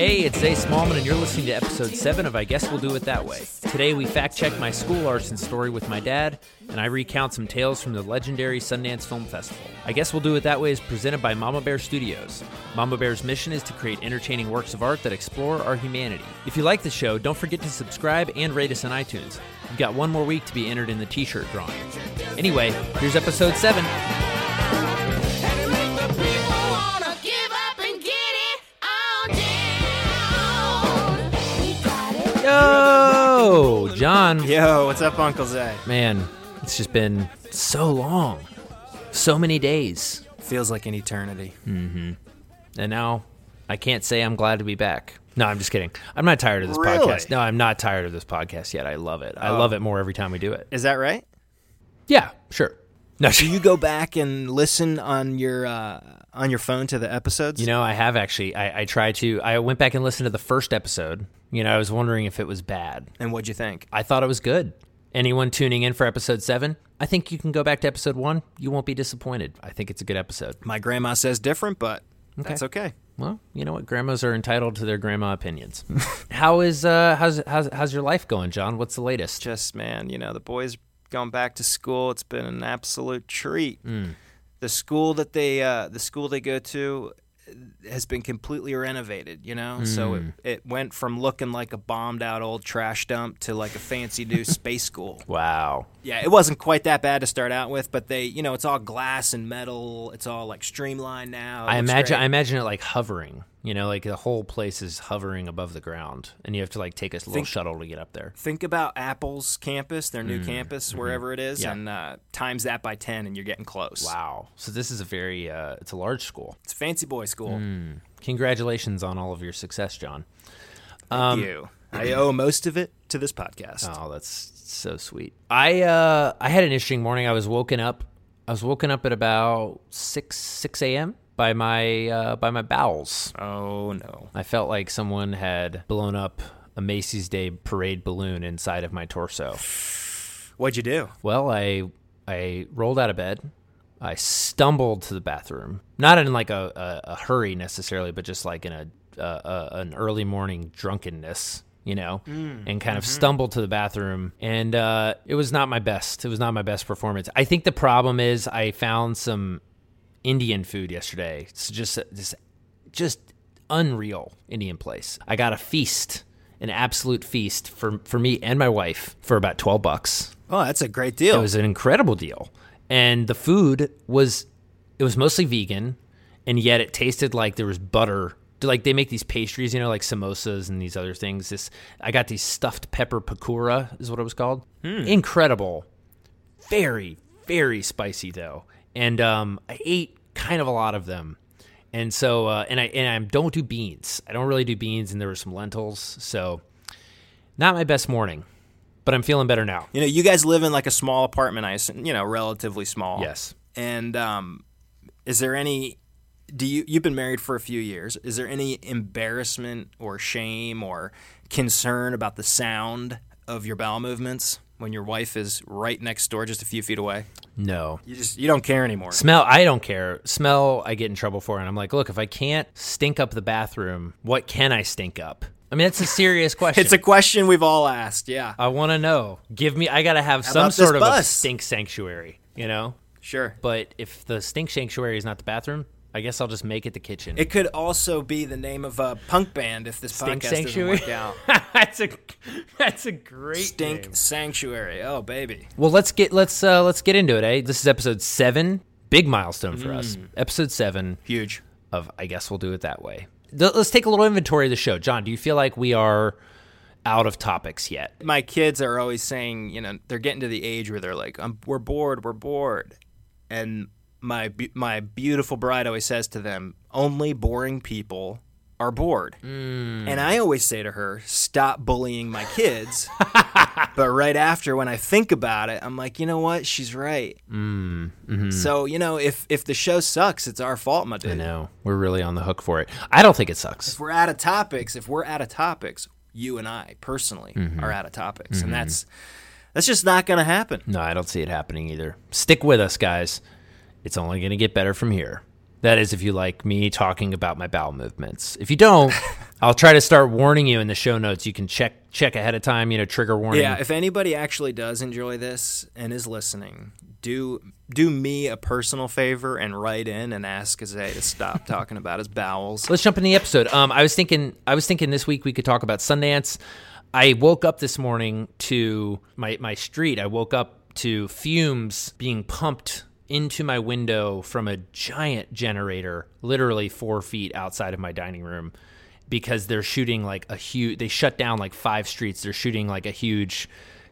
Hey, it's Zay Smallman, and you're listening to episode 7 of I Guess We'll Do It That Way. Today, we fact check my school arson story with my dad, and I recount some tales from the legendary Sundance Film Festival. I Guess We'll Do It That Way is presented by Mama Bear Studios. Mama Bear's mission is to create entertaining works of art that explore our humanity. If you like the show, don't forget to subscribe and rate us on iTunes. We've got one more week to be entered in the t shirt drawing. Anyway, here's episode 7. John. Yo, what's up, Uncle Zay? Man, it's just been so long. So many days. Feels like an eternity. And now I can't say I'm glad to be back. No, I'm just kidding. I'm not tired of this Really? podcast. No, I'm not tired of this podcast yet. I love it. I Oh. love it more every time we do it. Is that right? Yeah, sure. No, Do you go back and listen on your uh, on your phone to the episodes? You know, I have actually. I, I tried to. I went back and listened to the first episode. You know, I was wondering if it was bad. and what'd you think? I thought it was good. Anyone tuning in for episode seven, I think you can go back to episode one. You won't be disappointed. I think it's a good episode. My grandma says different, but that's okay. Well, you know what? Grandmas are entitled to their grandma opinions. How is uh how's how's how's your life going, John? What's the latest? Just man, you know the boys going back to school. It's been an absolute treat. The school that they uh, the school they go to has been completely renovated. You know, so it, it went from looking like a bombed out old trash dump to like a fancy new space school. Wow. Yeah, it wasn't quite that bad to start out with, but they, you know, it's all glass and metal. It's all like streamlined now. It I imagine great. I imagine it like hovering. You know, like the whole place is hovering above the ground, and you have to like take a little Think- shuttle to get up there. Think about Apple's campus, their new campus, wherever it is, Mm, mm-hmm. Yeah. and uh, times that by ten, and you're getting close. Wow. So this is a very uh, it's a large school. it's a fancy boy school. Mm. Congratulations on all of your success, John. Thank you. I owe most of it to this podcast. Um, Oh, that's so sweet. I uh I had an interesting morning. I was woken up. I was woken up at about six six a.m. by my uh, by my bowels. Oh no. I felt like someone had blown up a Macy's Day Parade balloon inside of my torso. What'd you do? Well, I I rolled out of bed. I stumbled to the bathroom, not in like a, a, a hurry necessarily, but just like in a, a, a an early morning drunkenness, you know, and kind of stumbled to the bathroom. And uh, it was not my best. It was not my best performance. I think the problem is I found some Indian food yesterday. It's just this just unreal Indian place. I got a feast, an absolute feast for for me and my wife for about twelve bucks. Oh, that's a great deal. It was an incredible deal. And the food was it was mostly vegan and yet it tasted like there was butter. Like they make these pastries, you know, like samosas and these other things. This I got these stuffed pepper pakora is what it was called. Hmm. Incredible. Very, very spicy though. And um I ate kind of a lot of them. And so uh and I and I don't do beans. I don't really do beans and there were some lentils. So not my best morning. But I'm feeling better now. you know, you guys live in like a small apartment, I assume, you know, relatively small. Yes. And um, is there any? Do you you've been married for a few years? Is there any embarrassment or shame or concern about the sound of your bowel movements when your wife is right next door, just a few feet away? No. You just you don't care anymore. Smell, I don't care. Smell, I get in trouble for. And I'm like, look, if I can't stink up the bathroom, what can I stink up? I mean, it's a serious question. It's a question we've all asked. Yeah, I want to know. Give me, I got to have some sort of a stink sanctuary, you know? sure. But if the stink sanctuary is not the bathroom, I guess I'll just make it the kitchen. It could also be the name of a punk band if this stink podcast sanctuary. doesn't work out. that's a, that's a great Stink name. Sanctuary. Oh baby. Well, let's get let's uh, let's get into it. Eh, this is episode seven, big milestone for us. Mm. Episode seven. Huge. of I guess we'll do it that way. Th- Let's take a little inventory of the show. John, do you feel like we are out of topics yet? my kids are always saying, you know, they're getting to the age where they're like, I'm, "We're bored, we're bored," and my my beautiful bride always says to them, "Only boring people are bored." Mm. And I always say to her, "Stop bullying my kids." but right after, when I think about it, I'm like, you know what? She's right. Mm, mm-hmm. So you know, if if the show sucks, it's our fault, my I know we're really on the hook for it. I don't think it sucks. If we're out of topics, if we're out of topics, you and I personally Mm-hmm. are out of topics, and mm-hmm. that's that's just not going to happen. No, I don't see it happening either. Stick with us, guys. It's only going to get better from here. That is, if you like me talking about my bowel movements. If you don't, I'll try to start warning you in the show notes. You can check check ahead of time. You know, trigger warning. Yeah, if anybody actually does enjoy this and is listening, do do me a personal favor and write in and ask Zay to stop talking about his bowels. Let's jump in the episode. Um, I was thinking, I was thinking this week we could talk about Sundance. I woke up this morning to my my street. I woke up to fumes being pumped into my window from a giant generator, literally four feet outside of my dining room, because they're shooting like a huge. They shut down like five streets. They're shooting like a huge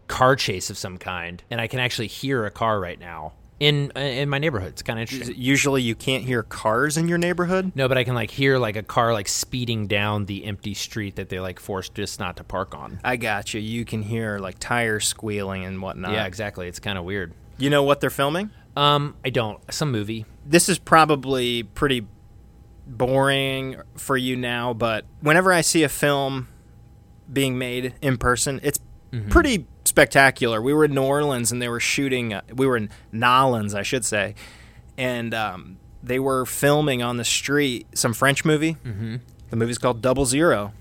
car chase of some kind, and I can actually hear a car right now in uh, in my neighborhood. It's kind of interesting. Usually, you can't hear cars in your neighborhood. No, but I can like hear like a car like speeding down the empty street that they like forced us not to park on. I got you. You can hear like tires squealing and whatnot. Yeah, exactly. It's kind of weird. You know what they're filming? Um, I don't. Some movie. This is probably pretty boring for you now, but whenever I see a film being made in person, it's Mm-hmm. pretty spectacular. We were in New Orleans and they were shooting. Uh, we were in Nolans, I should say, and um, they were filming on the street some French movie. Mm-hmm. The movie's called Double Zero.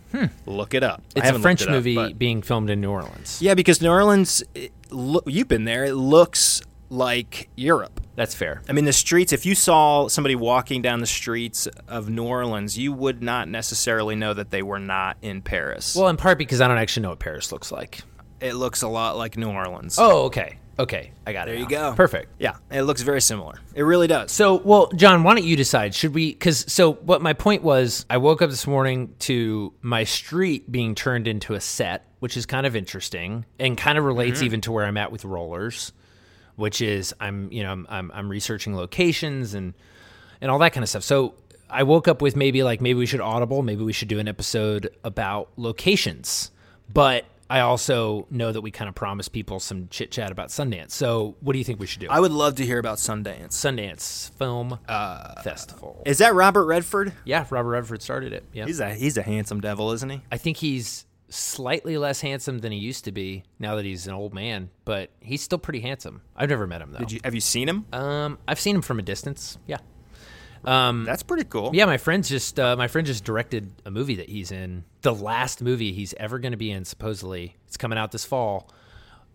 Look it up. It's a French it up, movie but- being filmed in New Orleans. yeah, because New Orleans, it, look, you've been there. It looks like Europe. That's fair. I mean, the streets, if you saw somebody walking down the streets of New Orleans, you would not necessarily know that they were not in Paris. Well, in part because I don't actually know what Paris looks like. it looks a lot like New Orleans. Oh, okay. Okay, I got it. There you go. Perfect. Yeah, it looks very similar. It really does. So, well, John, why don't you decide? Should we? Because so, what my point was, I woke up this morning to my street being turned into a set, which is kind of interesting and kind of relates mm-hmm. even to where I'm at with rollers, which is I'm you know I'm I'm, I'm researching locations and and all that kind of stuff. So. I woke up with maybe like maybe we should audible, maybe we should do an episode about locations. But I also know that we kind of promised people some chit chat about Sundance. So, what do you think we should do? I would love to hear about Sundance. Sundance Film uh, Festival. Is that Robert Redford? Yeah, Robert Redford started it. Yeah, He's a he's a handsome devil, isn't he? I think he's slightly less handsome than he used to be now that he's an old man, but he's still pretty handsome. I've never met him though. Did you have you seen him? um, I've seen him from a distance. Yeah, Um, That's pretty cool. yeah. My friend just uh, my friend just directed a movie that he's in. The last movie he's ever going to be in. Supposedly, it's coming out this fall.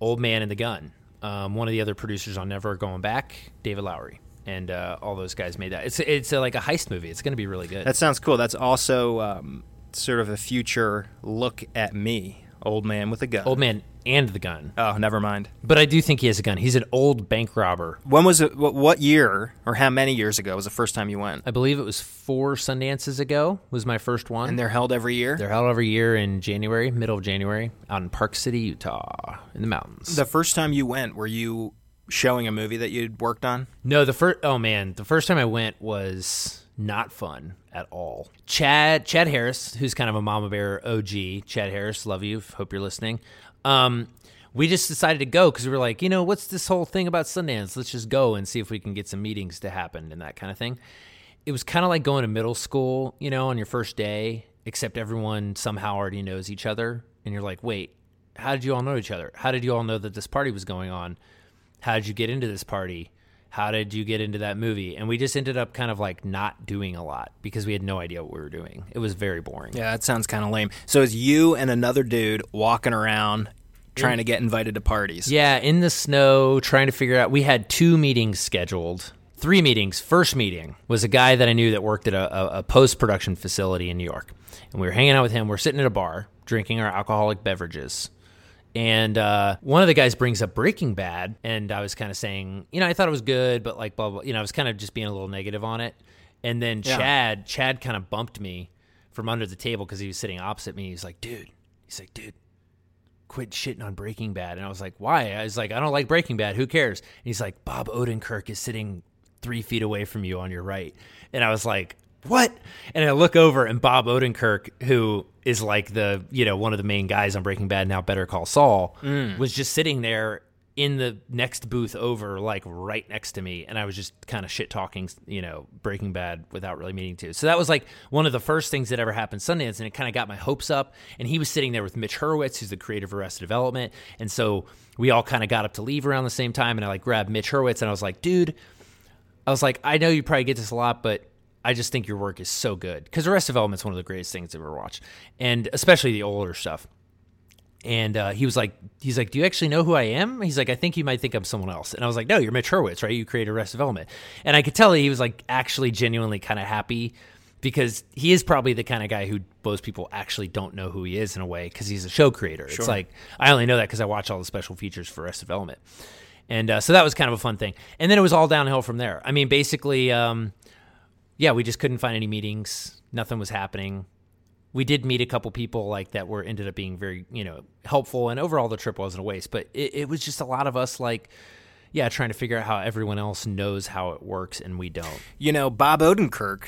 Old Man and the Gun. Um, one of the other producers on Never Going Back, David Lowery, and uh, all those guys made that. It's it's uh, like a heist movie. It's going to be really good. That sounds cool. That's also um, sort of a future look at me, old man with a gun. Old Man and the Gun. Oh, never mind. But I do think he has a gun. He's an old bank robber. When was it? What, what year or how many years ago was the first time you went? I believe it was four Sundances ago. Was my first one. And they're held every year. They're held every year in January, middle of January, out in Park City, Utah, in the mountains. The first time you went, were you showing a movie that you'd worked on? no, the first. Oh man, the first time I went was not fun at all. Chad Chad Harris, who's kind of a Mama Bear OG. Chad Harris, love you. Hope you're listening. Um, we just decided to go because we were like, you know, what's this whole thing about Sundance? Let's just go and see if we can get some meetings to happen and that kind of thing. It was kind of like going to middle school, you know, on your first day, except everyone somehow already knows each other. And you're like, wait, how did you all know each other? How did you all know that this party was going on? How did you get into this party? How did you get into that movie? And we just ended up kind of like not doing a lot because we had no idea what we were doing. It was very boring. Yeah, that sounds kind of lame. So it's you and another dude walking around trying to get invited to parties. Yeah, in the snow, trying to figure out. We had two meetings scheduled, three meetings. First meeting was a guy that I knew that worked at a, a, a post production facility in New York, and we were hanging out with him. We're sitting at a bar drinking our alcoholic beverages. And uh, one of the guys brings up Breaking Bad, and I was kind of saying, you know, I thought it was good, but like, blah blah. You know, I was kind of just being a little negative on it. And then Yeah. Chad, Chad kind of bumped me from under the table because he was sitting opposite me. He's like, dude, he's like, dude, quit shitting on Breaking Bad. And I was like, why? I was like, I don't like Breaking Bad. Who cares? And he's like, Bob Odenkirk is sitting three feet away from you on your right. And I was like, what? And I look over and Bob Odenkirk, who is like the, you know, one of the main guys on Breaking Bad, now Better Call Saul, mm. was just sitting there in the next booth over, like right next to me. And I was just kind of shit talking, you know, Breaking Bad without really meaning to. So that was like one of the first things that ever happened Sundance. And it kind of got my hopes up. And he was sitting there with Mitch Hurwitz, who's the creator of Arrested Development. And so we all kind of got up to leave around the same time. And I like grabbed Mitch Hurwitz and I was like, dude, I was like, I know you probably get this a lot, but I just think your work is so good because Arrested Development is one of the greatest things I've ever watched, and especially the older stuff. And uh, he was like, he's like, do you actually know who I am? He's like, I think you might think I'm someone else. And I was like, no, you're Mitch Hurwitz, right? You created Arrested Development. And I could tell he was like actually genuinely kind of happy because he is probably the kind of guy who most people actually don't know who he is in a way because he's a show creator. It's like I only know that because I watch all the special features for Arrested Development, and uh, so that was kind of a fun thing. And then it was all downhill from there. I mean, basically, um, yeah, we just couldn't find any meetings. Nothing was happening. We did meet a couple people like that were ended up being very you know helpful, and overall the trip wasn't a waste. But it, it was just a lot of us like. Yeah, trying to figure out how everyone else knows how it works and we don't. You know, Bob Odenkirk,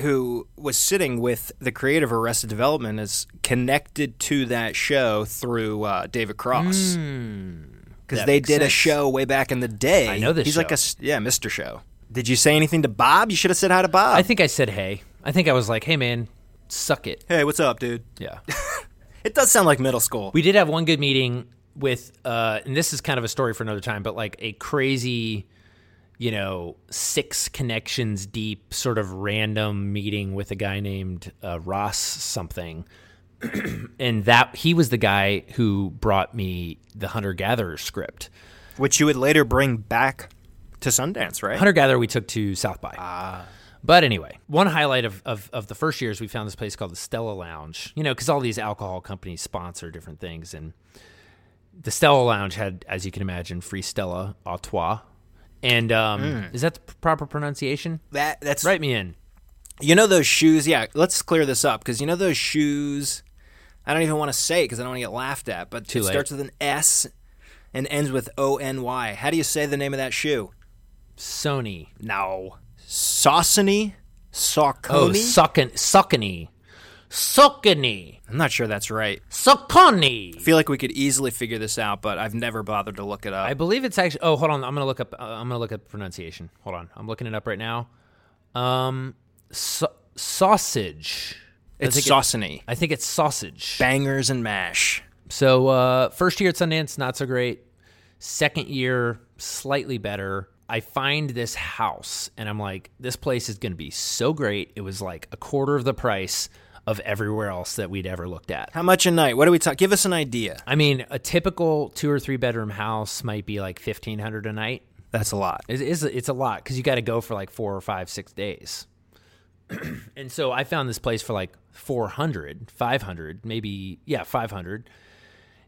who was sitting with the creator of Arrested Development, is connected to that show through uh, David Cross. Because That they did a show way back in the day. I know this He's like a yeah, Mr. Show. Did you say anything to Bob? You should have said hi to Bob. I think I said hey. I think I was like, hey man, suck it. hey, what's up, dude? Yeah. It does sound like middle school. we did have one good meeting with uh and this is kind of a story for another time but like a crazy you know six connections deep sort of random meeting with a guy named uh, ross something and that he was the guy who brought me the hunter gatherer script which you would later bring back to Sundance, right? hunter gatherer we took to south by Ah. But anyway, one highlight of, of, of the first year is we found this place called the Stella Lounge. You know, because all these alcohol companies sponsor different things, and the Stella Lounge had, as you can imagine, free Stella Artois. And um, is that the proper pronunciation? That that's Write me in. You know those shoes? Yeah, let's clear this up because you know those shoes. I don't even want to say because I don't want to get laughed at. But Too it late. starts with an S and ends with O N Y. How do you say the name of that shoe? Sony. No, Saucony, Oh, Saucony. Suckin, Suckany. Suckany. I'm not sure that's right. Suckany. I feel like we could easily figure this out, but I've never bothered to look it up. I believe it's actually. Oh, hold on. I'm gonna look up. Uh, I'm gonna look up pronunciation. Hold on. I'm looking it up right now. Um, sa- sausage. I it's think it- I think it's sausage. Bangers and mash. So uh, first year at Sundance, not so great. Second year, slightly better. I find this house, and I'm like, this place is going to be so great. It was like a quarter of the price of everywhere else that we'd ever looked at. How much a night? What do we talk? Give us an idea. I mean, a typical two or three bedroom house might be like fifteen hundred a night. That's a lot. It is it's a lot because you got to go for like four or five, six days. and so I found this place for like 400, 500, maybe, yeah, 500.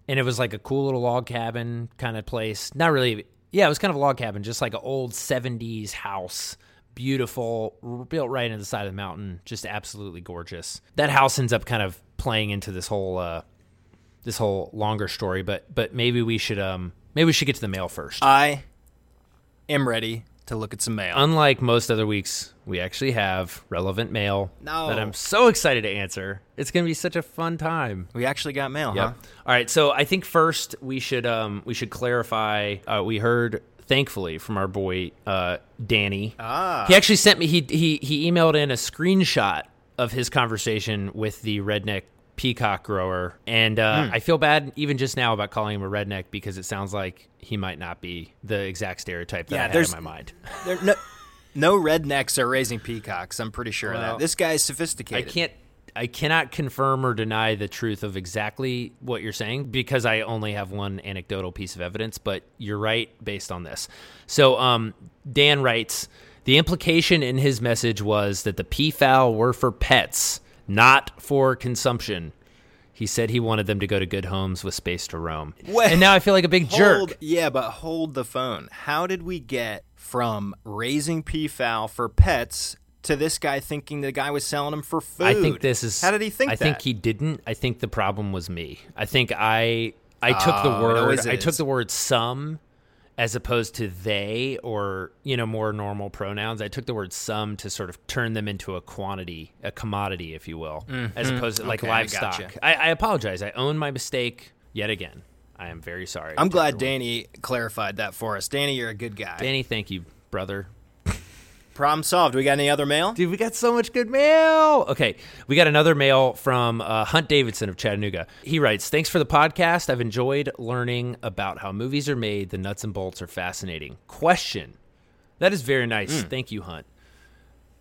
And it was like a cool little log cabin kind of place. Not really, yeah, it was kind of a log cabin, just like an old 70s house. Beautiful, built right into the side of the mountain, just absolutely gorgeous. That house ends up kind of playing into this whole, uh, this whole longer story, but but maybe we should um maybe we should get to the mail first. I am ready to look at some mail. Unlike most other weeks, we actually have relevant mail No. that I'm so excited to answer. It's going to be such a fun time. we actually got mail, Yep. huh? All right, so I think first we should um, we should clarify. Uh, we heard thankfully from our boy uh, Danny. Ah. He actually sent me. He he he emailed in a screenshot of his conversation with the redneck peacock grower, and uh, Hmm. I feel bad even just now about calling him a redneck because it sounds like he might not be the exact stereotype that Yeah, I had in my mind. There, no, no rednecks are raising peacocks. I'm pretty sure of that. This guy's I sophisticated. can't I cannot confirm or deny the truth of exactly what you're saying because I only have one anecdotal piece of evidence, but you're right based on this. So um, Dan writes the implication in his message was that the peafowl were for pets, not for consumption. He said he wanted them to go to good homes with space to roam. Wait. and now I feel like a big Hold, jerk. Yeah, but hold the phone. How did we get from raising peafowl for pets to this guy thinking the guy was selling them for food? I think this is. How did he think I that? think he didn't. I think the problem was me. I think I I took the Oh, it word. I took the word some as opposed to they or you know more normal pronouns. I took the word some to sort of turn them into a quantity, a commodity, if you will, as opposed to like Mm-hmm. Okay, I livestock. gotcha. I, I apologize. I own my mistake yet again. I am very sorry. I'm glad everyone. Danny clarified that for us. Danny, you're a good guy. Danny, thank you, brother. Problem solved. We got any other mail? Dude, we got so much good mail. Okay, we got another mail from uh, Hunt Davidson of Chattanooga. He writes, "Thanks for the podcast. I've enjoyed learning about how movies are made. The nuts and bolts are fascinating. Question: That is very nice. Thank you, Hunt.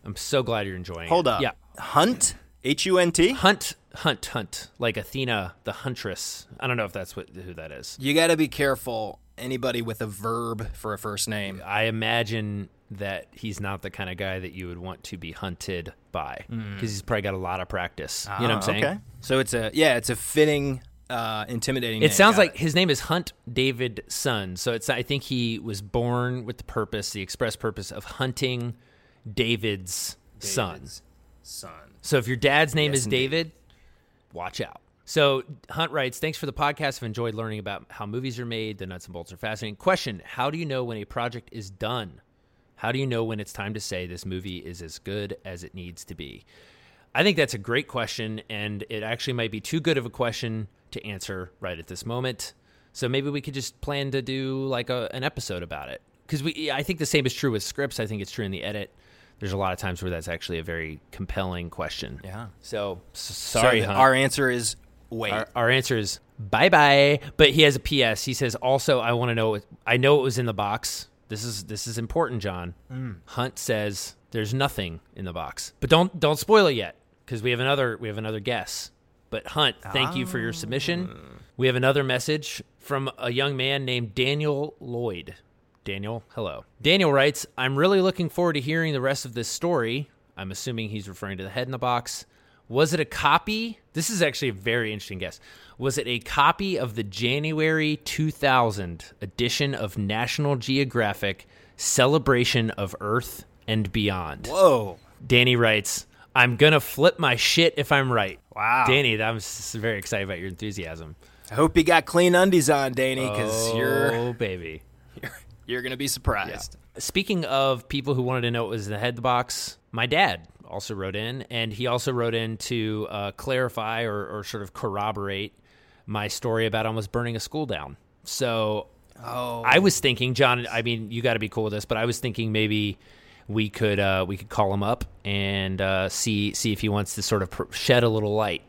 I'm so glad you're enjoying Hold it. up. Yeah. Hunt? H U N T? Hunt, hunt, hunt. Like Athena, the huntress. I don't know if that's what who that is. You got to be careful. Anybody with a verb for a first name. I imagine that he's not the kind of guy that you would want to be hunted by because he's probably got a lot of practice. you know what I'm Ah, saying? Okay. So it's a yeah, it's a fitting, uh, intimidating. It name. sounds Got like his name is Hunt David Son. So it's I think he was born with the purpose, the express purpose of hunting David's, son. David's son. So if your dad's name Yes, is. David, watch out. So Hunt writes, "Thanks for the podcast. I've enjoyed learning about how movies are made. The nuts and bolts are fascinating. Question: How do you know when a project is done? How do you know when it's time to say this movie is as good as it needs to be? I think that's a great question, and it actually might be too good of a question to answer right at this moment. So maybe we could just plan to do like a, an episode about it because we. I think the same is true with scripts. I think it's true in the edit. There's a lot of times where that's actually a very compelling question. Yeah. So So sorry, Hunt. our answer is wait. Our, our answer is bye bye. But he has a PS. He says also I want to know. I know it was in the box. This is this is important, John. Mm. Hunt says there's nothing in the box, but don't don't spoil it yet because we have another we have another guess. But Hunt, thank you for your submission. Ah. We have another message from a young man named Daniel Lloyd. Daniel, hello. Daniel writes, I'm really looking forward to hearing the rest of this story. I'm assuming he's referring to the head in the box. Was it a copy? This is actually a very interesting guess. Was it a copy of the January 2000 edition of National Geographic Celebration of Earth and Beyond? Whoa. Danny writes, I'm going to flip my shit if I'm right. Wow. Danny, I'm very excited about your enthusiasm. I hope you got clean undies on, Danny, because oh, you're Oh, baby. you're gonna be surprised. Speaking of people who wanted to know what was in the head box, my dad also wrote in, and he also wrote in to uh, clarify or, or sort of corroborate my story about almost burning a school down. So Oh. I was thinking, John. I mean, you got to be cool with this, but I was thinking maybe we could uh, we could call him up and uh, see see if he wants to sort of pr- shed a little light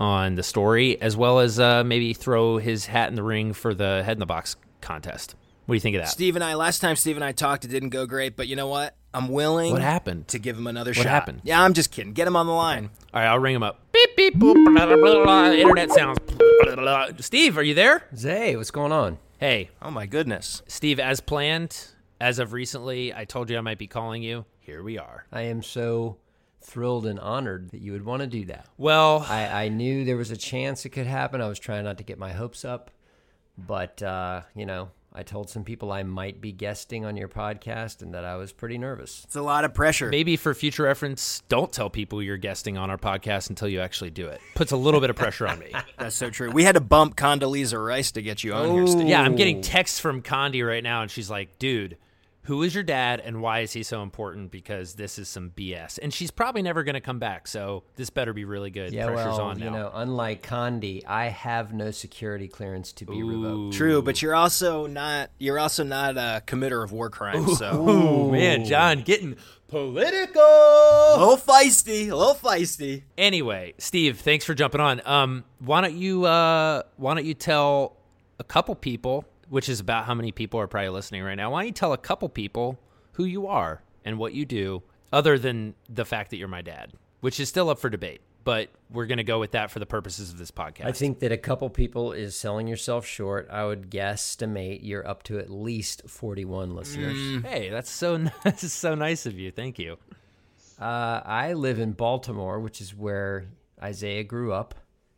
on the story, as well as uh, maybe throw his hat in the ring for the head in the box contest. What do you think of that? Steve and I last time Steve and I talked, it didn't go great, but you know what? I'm willing. What happened? To give him another What shot. What happened? Yeah, I'm just kidding. Get him on the line. All right, I'll ring him up. Beep beep boop. Blah, blah, blah, blah, internet sounds. Blah, blah, blah. Steve, are you there? Zay, what's going on? Hey, Oh my goodness. Steve. As planned, as of recently, I told you I might be calling you. Here we are. I am so thrilled and honored that you would want to do that. Well, I, I knew there was a chance it could happen. I was trying not to get my hopes up, but uh, you know, I told some people I might be guesting on your podcast and that I was pretty nervous. It's a lot of pressure. maybe for future reference, don't tell people you're guesting on our podcast until you actually do it. Puts a little bit of pressure on me. That's so true. We had to bump Condoleezza Rice to get you on here, Steve. Yeah, I'm getting texts from Condi right now, and she's like, dude, who is your dad and why is he so important? Because this is some BS. And she's probably never going to come back, so this better be really good. Yeah, Pressure's well, on now. you know, unlike Condi, I have no security clearance to be revoked. True, but you're also not you're also not a committer of war crimes, so Oh, man, John, getting political. a little feisty, a little feisty. Anyway, Steve, thanks for jumping on. Um, why don't you uh, why don't you tell a couple people, which is about how many people are probably listening right now. Why don't you tell a couple people who you are and what you do, other than the fact that you're my dad, which is still up for debate. But we're going to go with that for the purposes of this podcast. I think that a couple people is selling yourself short. I would guesstimate you're up to at least 41 listeners. Hey, that's so that's so nice of you. Thank you. Uh, I live in Baltimore, which is where Isaiah grew up,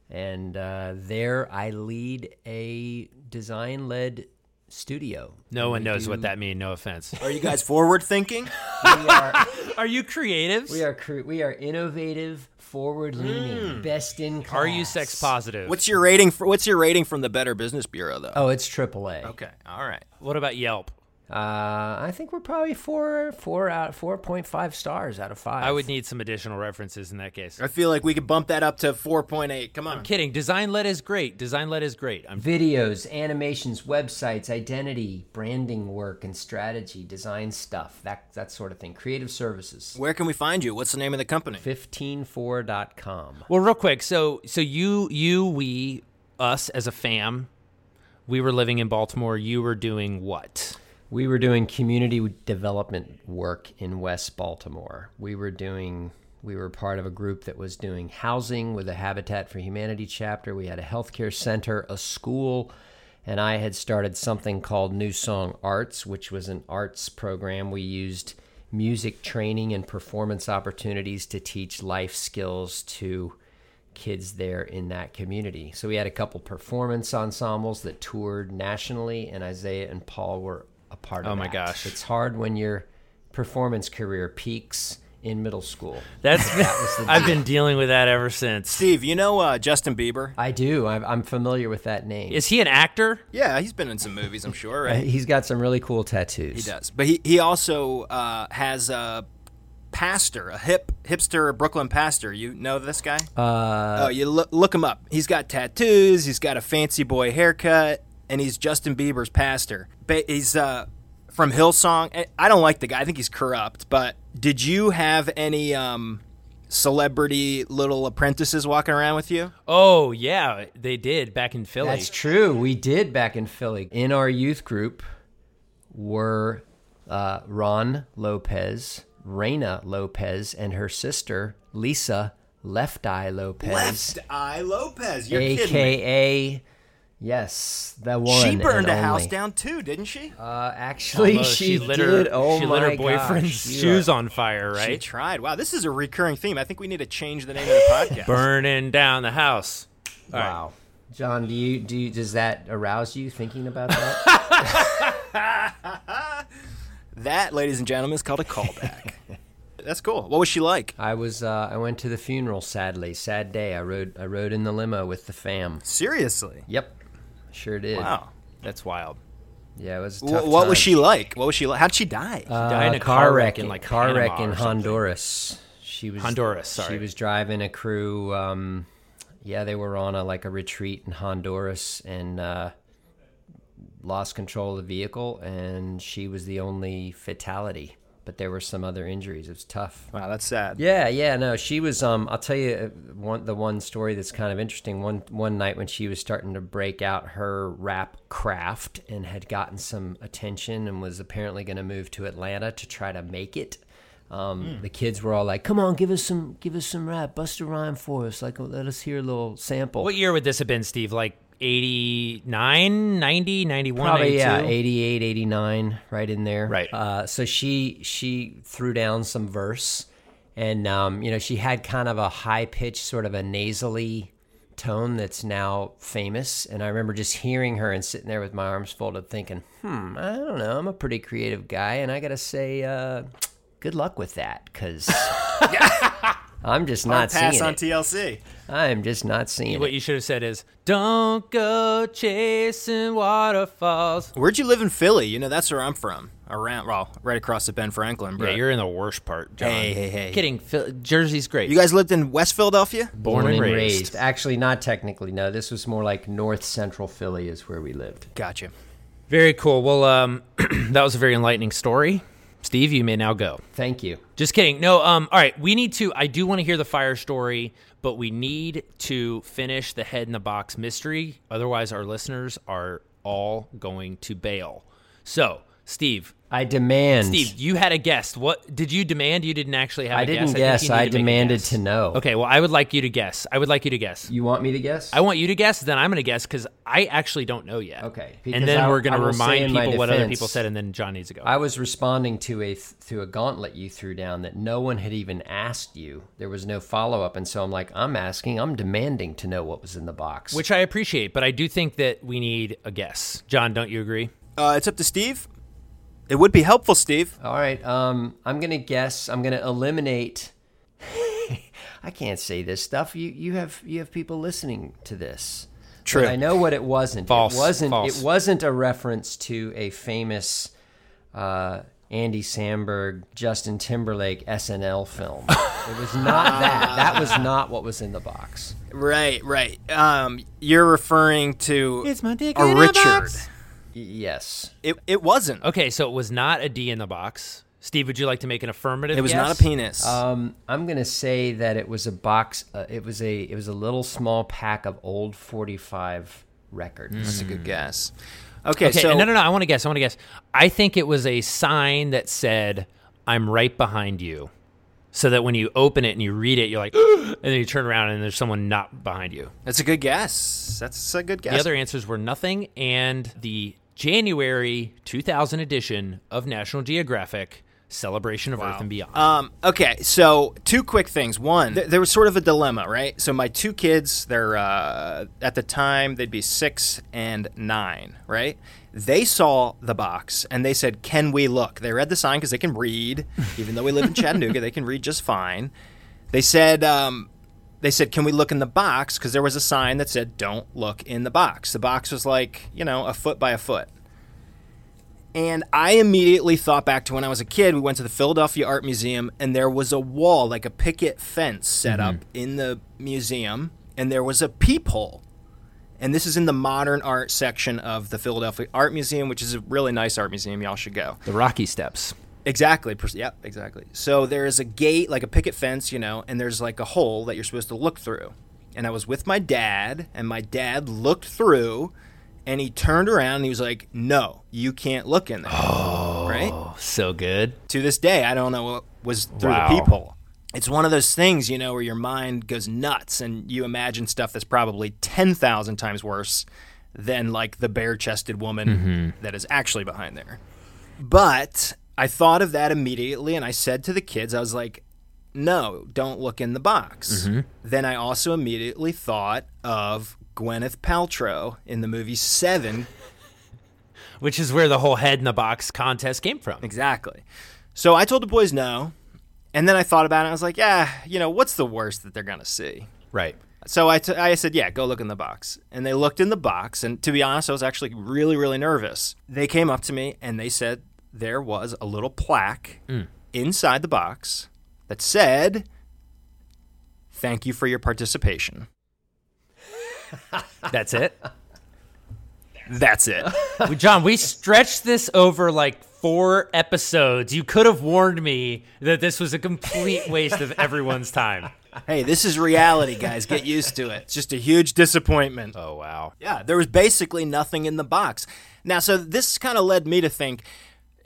and uh, there I lead a design-led studio. No one We knows do- what that means. No offense. Are you guys forward thinking? Are, Are you creatives? we are cre- we are innovative, forward-leaning, mm. best in class. Are you sex positive? What's your rating for what's your rating from the Better Business Bureau though? Oh, it's AAA. Okay. All right. What about Yelp? Uh, I think we're probably four, four out, four point five stars out of five. I would need some additional references in that case. I feel like we could bump that up to 4.8. Come on. I'm kidding. Design led is great. Design led is great. I'm videos, animations, websites, identity, branding work, and strategy, design stuff, that that sort of thing. Creative services. Where can we find you? What's the name of the company? 154.com. well, real quick. So, so you, you, we, us as a fam, we were living in Baltimore. You were doing what? We were doing community development work in West Baltimore. We were doing we were part of a group that was doing housing with a Habitat for Humanity chapter. We had a healthcare center, a school, and I had started something called New Song Arts, which was an arts program. We used music training and performance opportunities to teach life skills to kids there in that community. So we had a couple performance ensembles that toured nationally, and Isaiah and Paul were a part of Oh my that. gosh. It's hard when your performance career peaks in middle school. That's I've been dealing with that ever since. Steve, you know uh, Justin Bieber? I do. I'm, I'm familiar with that name. Is he an actor? Yeah, he's been in some movies, I'm sure, right? He's got some really cool tattoos. He does. But he, he also uh, has a pastor, a hip hipster Brooklyn pastor. You know this guy? Uh, oh, you look, look him up. He's got tattoos, he's got a fancy boy haircut, and he's Justin Bieber's pastor. He's uh, from Hillsong. I don't like the guy. I think he's corrupt. But did you have any um, celebrity little apprentices walking around with you? Oh yeah, they did back in Philly. That's true. We did back in Philly. In our youth group were uh, Ron Lopez, Reina Lopez, and her sister Lisa Left Eye Lopez, Left Eye Lopez. You're kidding me. Aka yes, that one. She burned and a house down too, didn't she? Uh, actually, Almost. she, lit did. her, oh she my lit her boyfriend's you shoes are- on fire, Right? She tried. Wow, this is a recurring theme. I think we need to change the name of the podcast. Burning down the house. All right. Wow, John, do you do? You, does that arouse you thinking about that? That, ladies and gentlemen, is called a callback. That's cool. What was she like? I was. Uh, I went to the funeral. Sadly, sad day. I rode. I rode in the limo with the fam. Seriously? Yep, sure did. Wow. That's wild. Yeah, it was. A Wh- tough what was she like? What was she like? How'd she die? Uh, died in a car wreck in, in- like, car wreck in. Honduras. She was Honduras, sorry. She was driving a crew. Um, yeah, they were on a like a retreat in Honduras and uh, lost control of the vehicle, and she was the only fatality. But there were some other injuries. It was tough. wow, that's sad. Yeah, yeah, no, she was. Um, I'll tell you uh, one the one story that's kind of interesting. One one night when she was starting to break out her rap craft and had gotten some attention and was apparently going to move to Atlanta to try to make it. Um, The kids were all like, "Come on, give us some, give us some rap, bust a rhyme for us. Like, let us hear a little sample." What year would this have been, Steve? Like 89, 90, 91, Probably 92? yeah, 88, 89, right in there. Right. Uh, so she she threw down some verse, and um, you know she had kind of a high pitched, sort of a nasally tone that's now famous. And I remember just hearing her and sitting there with my arms folded, thinking, "Hmm, I don't know. I'm a pretty creative guy, and I gotta say, uh, good luck with that, because." I'm just not Pass seeing on it. TLC. I'm just not seeing What it. you should have said is, "Don't go chasing waterfalls." Where'd you live in Philly? You know, that's where I'm from. Around, well, right across the Ben Franklin. Bro. Yeah, you're in the worst part, John. Hey, hey, hey. Kidding. Phil- Jersey's great. You guys lived in West Philadelphia? born, and raised. Actually, not technically. No, this was more like North Central Philly is where we lived. Gotcha. Very cool. Well, um, that was a very enlightening story. Steve, you may now go. Thank you. Just kidding. No, um, all right. We need to. I do want to hear the fire story, but we need to finish the head in the box mystery. Otherwise, our listeners are all going to bail. So, Steve, I demand. Steve, you had a guess. What did you demand? You didn't actually have. I a didn't guess. guess. think you I, to demanded guess. to know. Okay. Well, I would like you to guess. I would like you to guess. You want me to guess? I want you to guess. Then I'm going to guess because I actually don't know yet. Okay, And then I- we're going to remind in my people what other people said, and then John needs to go. I was responding to a to a gauntlet you threw down that no one had even asked you. There was no follow up, and so I'm like, I'm asking, I'm demanding to know what was in the box. which I appreciate, but I do think that we need a guess. John, don't you agree? Uh, it's up to Steve. It would be helpful, Steve. All right. Um, I'm gonna guess. I'm gonna eliminate. I can't say this stuff. You you have you have people listening to this. True. But I know what it wasn't. False. It wasn't. False. It wasn't a reference to a famous uh, Andy Samberg, Justin Timberlake SNL film. it was not that. That was not what was in the box. Right, right. Um, you're referring to It's my dick a in a Richard. Box. Y- yes. It, it wasn't. Okay, so it was not a D in the box. Steve, would you like to make an affirmative? It was not a penis. Um, I'm gonna say that it was a box. Uh, it was a it was a little small pack of old 45 records. That's a good guess. Okay, Okay, so no, no, no. I want to guess. I want to guess. I think it was a sign that said, "I'm right behind you," so that when you open it and you read it, you're like, and then you turn around and there's someone not behind you. that's a good guess. That's a good guess. The other answers were nothing, and the January 2000 edition of National Geographic Celebration of Earth and Beyond. Um, okay, so two quick things. One, th- there was sort of a dilemma, right? So my two kids, they're uh, at the time they'd be six and nine, right? They saw the box and they said, "Can we look?" They read the sign because they can read, even though we live in Chattanooga, they can read just fine. They said, um, "They said, can we look in the box?" Because there was a sign that said, "Don't look in the box." The box was like, you know, a foot by a foot. And I immediately thought back to when I was a kid. We went to the Philadelphia Art Museum, and there was a wall, like a picket fence, set up mm-hmm. in the museum, and there was a peephole. And this is in the modern art section of the Philadelphia Art Museum, which is a really nice art museum. Y'all should go. the Rocky Steps. Exactly. Yep, exactly. So there is a gate, like a picket fence, you know, and there's like a hole that you're supposed to look through. And I was with my dad, and my dad looked through, and he turned around and he was like, "No, you can't look in there." Oh, right? Oh, so good. To this day, I don't know what was through Wow. the peephole. It's one of those things, you know, where your mind goes nuts and you imagine stuff that's probably ten thousand times worse than like the bare-chested woman mm-hmm. that is actually behind there. But I thought of that immediately and I said to the kids, I was like, no, don't look in the box. Mm-hmm. Then I also immediately thought of Gwyneth Paltrow in the movie Seven. Which is where the whole head in the box contest came from. Exactly. So I told the boys no. And then I thought about it. I was like, yeah, you know, what's the worst that they're going to see? Right. So I, t- I said, yeah, go look in the box. And they looked in the box. And to be honest, I was actually really, really nervous. They came up to me and they said there was a little plaque mm. inside the box that said, thank you for your participation. That's it. That's it. John, we stretched this over like four episodes. You could have warned me that this was a complete waste of everyone's time. hey, this is reality, guys. Get used to it. It's just a huge disappointment. Oh, wow. Yeah, there was basically nothing in the box. Now, so this kind of led me to think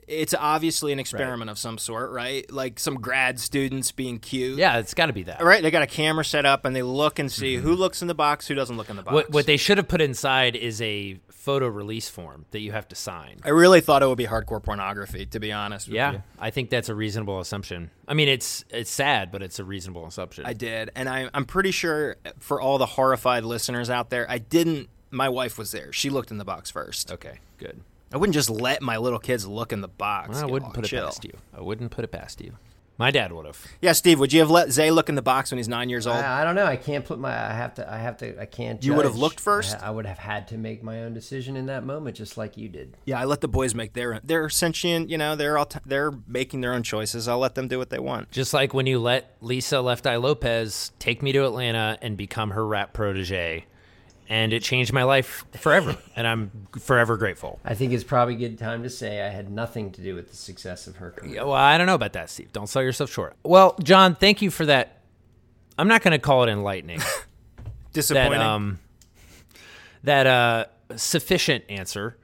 it's obviously an experiment of some sort, right? Like some grad students being cute. Yeah, it's got to be that. Right? They got a camera set up and they look and see mm-hmm. who looks in the box, who doesn't look in the box. What, what they should have put inside is a photo release form that you have to sign. I really thought it would be hardcore pornography, to be honest with Yeah, you. I think that's a reasonable assumption. I mean, it's it's sad, but it's a reasonable assumption. I did. And I, I'm pretty sure for all the horrified listeners out there, I didn't. My wife was there. She looked in the box first. okay, good. I wouldn't just let my little kids look in the box. I wouldn't know, put it past you. I wouldn't put it past you. My dad would have. Yeah, Steve, would you have let Zay look in the box when he's nine years old? I, I don't know. I can't put my. I have to. I have to. I can't. You would have looked first? I, I would have had to make my own decision in that moment, just like you did. Yeah, I let the boys make their they're sentient, you know, they're all t- they're making their own choices. I'll let them do what they want. Just like when you let Lisa Left Eye Lopez take me to Atlanta and become her rap protege, and it changed my life forever, and I'm forever grateful. I think it's probably a good time to say I had nothing to do with the success of her career. Yeah, Well, I don't know about that, Steve. Don't sell yourself short. Well, John, thank you for that. I'm not going to call it enlightening. Disappointing. that um that uh sufficient answer.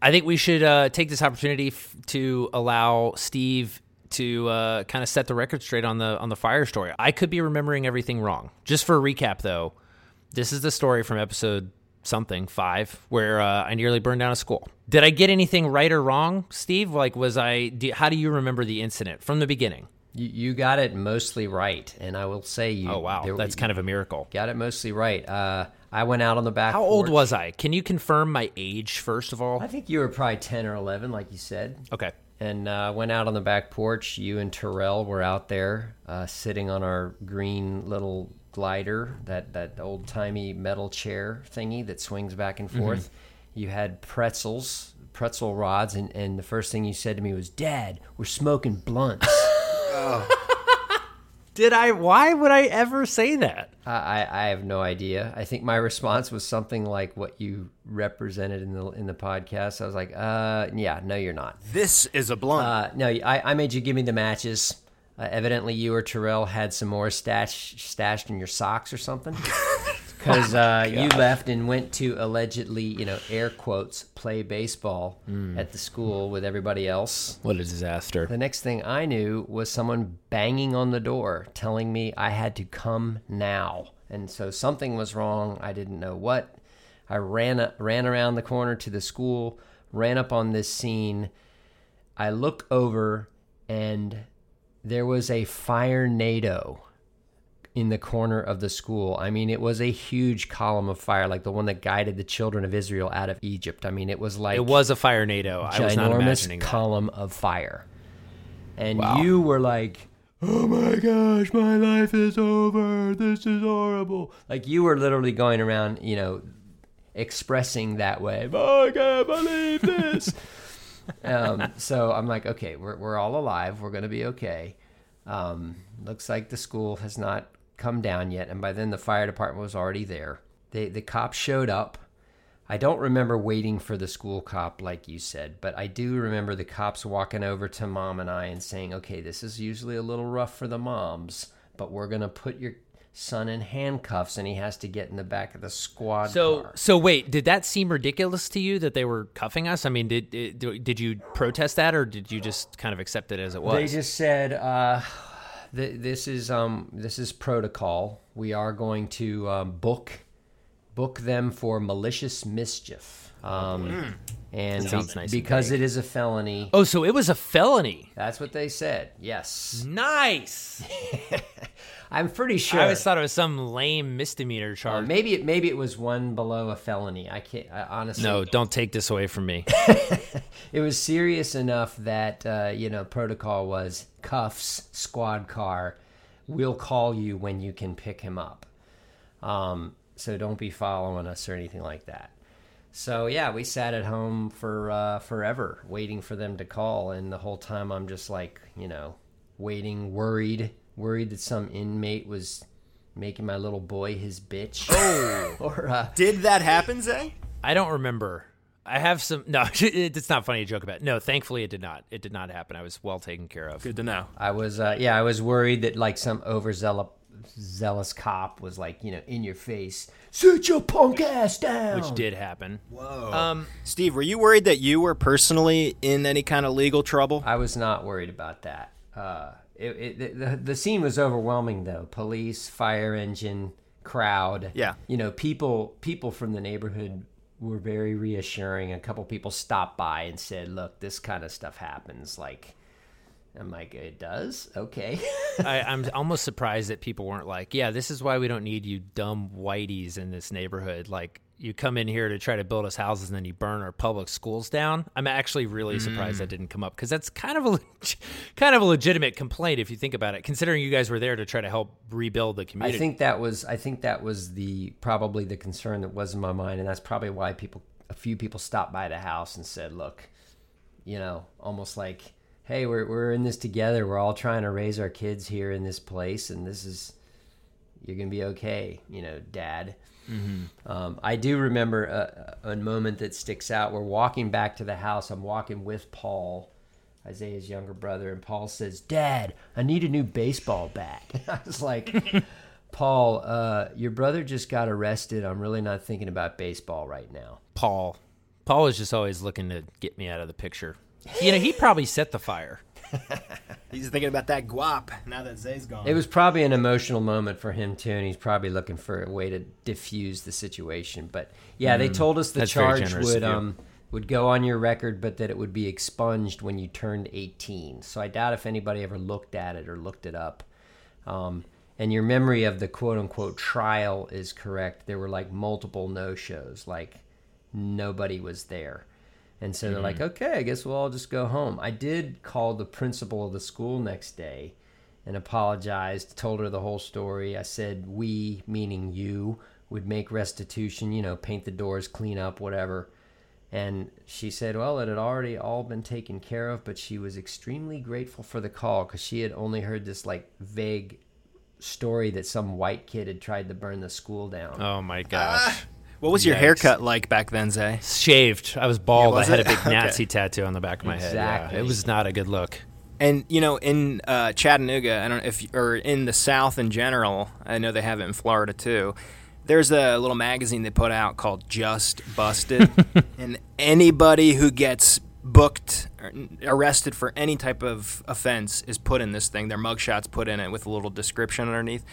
I think we should uh, take this opportunity f- to allow Steve to uh, kind of set the record straight on the on the fire story. I could be remembering everything wrong. Just for a recap, though, this is the story from episode something five where uh, I nearly burned down a school. Did I get anything right or wrong, Steve? Like, was I? Do, how do you remember the incident from the beginning? You, you got it mostly right, and I will say you. Oh wow, there- that's kind of a miracle. got it mostly right. Uh, I went out on the back. How old was I? Can you confirm my age first of all? I think you were probably ten or eleven, like you said. Okay. and uh, went out on the back porch. You and Terrell were out there uh, sitting on our green little glider, that, that old timey metal chair thingy that swings back and forth. You had pretzels, pretzel rods, and, and the first thing you said to me was, Dad, we're smoking blunts. Did I? Why would I ever say that? I, I I have no idea. I think my response was something like what you represented in the in the podcast. I was like, uh, yeah, no, you're not. this is a blunt. Uh, no, I, I made you give me the matches. Uh, evidently, you or Terrell had some more stash, stashed in your socks or something. because uh, you left and went to allegedly, you know, air quotes, play baseball at the school with everybody else. What a disaster. The next thing I knew was someone banging on the door telling me I had to come now. And so something was wrong. I didn't know what. I ran ran around the corner to the school, ran up on this scene. I look over and there was a firenado in the corner of the school. I mean, it was a huge column of fire, like the one that guided the children of Israel out of Egypt. I mean, it was like It was a firenado. I was not ginormous imagining that. column of fire. And Wow. you were like, "Oh my gosh, my life is over. This is horrible." Like you were literally going around, you know, expressing that way. Oh, I can't believe this. um, so I'm like, okay, we're we're all alive. We're gonna be okay. Um, looks like the school has not come down yet, and by then the fire department was already there. They the cops showed up. I don't remember waiting for the school cop like you said, but I do remember the cops walking over to mom and I and saying, "Okay, this is usually a little rough for the moms, but we're gonna put your son in handcuffs, and he has to get in the back of the squad So, car." so wait, did that seem ridiculous to you that they were cuffing us? I mean, did did, did you protest that, or did you just kind of accept it as it was? They just said, uh, th- "This is um, this is protocol. We are going to um, book book them for malicious mischief." Um, And Sounds be- nice because vague. it is a felony, oh, so it was a felony. that's what they said. Yes, Nice. I'm pretty sure. I always thought it was some lame misdemeanor Uh, charge. maybe it maybe it was one below a felony. I can't I, honestly. no, don't take this away from me. it was serious enough that uh, you know protocol was cuffs, squad car. We'll call you when you can pick him up. Um, so don't be following us or anything like that. So yeah, we sat at home for uh, forever waiting for them to call, and the whole time I'm just like you know waiting, worried, worried that some inmate was making my little boy his bitch. Oh, or uh, Did that happen, Zay? I don't remember. I have some. No, it's not funny to joke about. No, thankfully it did not. It did not happen. I was well taken care of. Good to know. I was, uh, yeah, I was worried that like some overzealous zealous cop was like, you know, in your face, sit your punk ass down. Which did happen. Whoa. Um, Steve, were you worried that you were personally in any kind of legal trouble? I was not worried about that. Uh, it, it, the, the scene was overwhelming though. Police, fire engine, crowd. Yeah. You know, people people from the neighborhood were very reassuring. A couple people stopped by and said, "Look, this kind of stuff happens." Like, I'm like, "It does? Okay." I, I'm almost surprised that people weren't like, "Yeah, this is why we don't need you dumb whiteys in this neighborhood." Like, you come in here to try to build us houses and then you burn our public schools down. I'm actually really surprised that mm. didn't come up because that's kind of a kind of a legitimate complaint if you think about it, considering you guys were there to try to help rebuild the community, I think that was I think that was the probably the concern that was in my mind, and that's probably why people a few people stopped by the house and said, "Look, you know, almost like, hey, we're we're in this together. We're all trying to raise our kids here in this place, and this is you're gonna be okay, you know, Dad." Um, I do remember a, a moment that sticks out. We're walking back to the house. I'm walking with Paul, Isaiah's younger brother, and Paul says, "Dad, I need a new baseball bat." I was like, "Paul, uh, your brother just got arrested. I'm really not thinking about baseball right now." Paul, Paul was just always looking to get me out of the picture. You know, he probably set the fire. He's thinking about that guap now that Zay's gone. It was probably an emotional moment for him too, and he's probably looking for a way to diffuse the situation. But yeah, they told us the charge would um would go on your record, but that it would be expunged when you turned 18. So I doubt if anybody ever looked at it or looked it up. Um, and your memory of the quote unquote trial is correct. There were like multiple no shows, like nobody was there. And so they're like, mm-hmm. okay, I guess we'll all just go home. I did call the principal of the school next day and apologized, told her the whole story. I said, we, meaning you, would make restitution, you know, paint the doors, clean up, whatever. And she said, well, it had already all been taken care of, but she was extremely grateful for the call because she had only heard this like vague story that some white kid had tried to burn the school down. Oh my gosh. Ah. What was your Yikes. haircut like back then, Zay? Shaved. I was bald. Yeah, was I had it? a big Okay. Nazi tattoo on the back of my head. Yeah, it was not a good look. And you know, in uh, Chattanooga, I don't know if or in the South in general, I know they have it in Florida too. there's a little magazine they put out called Just Busted, and anybody who gets booked or arrested for any type of offense is put in this thing. Their mugshots put in it with a little description underneath.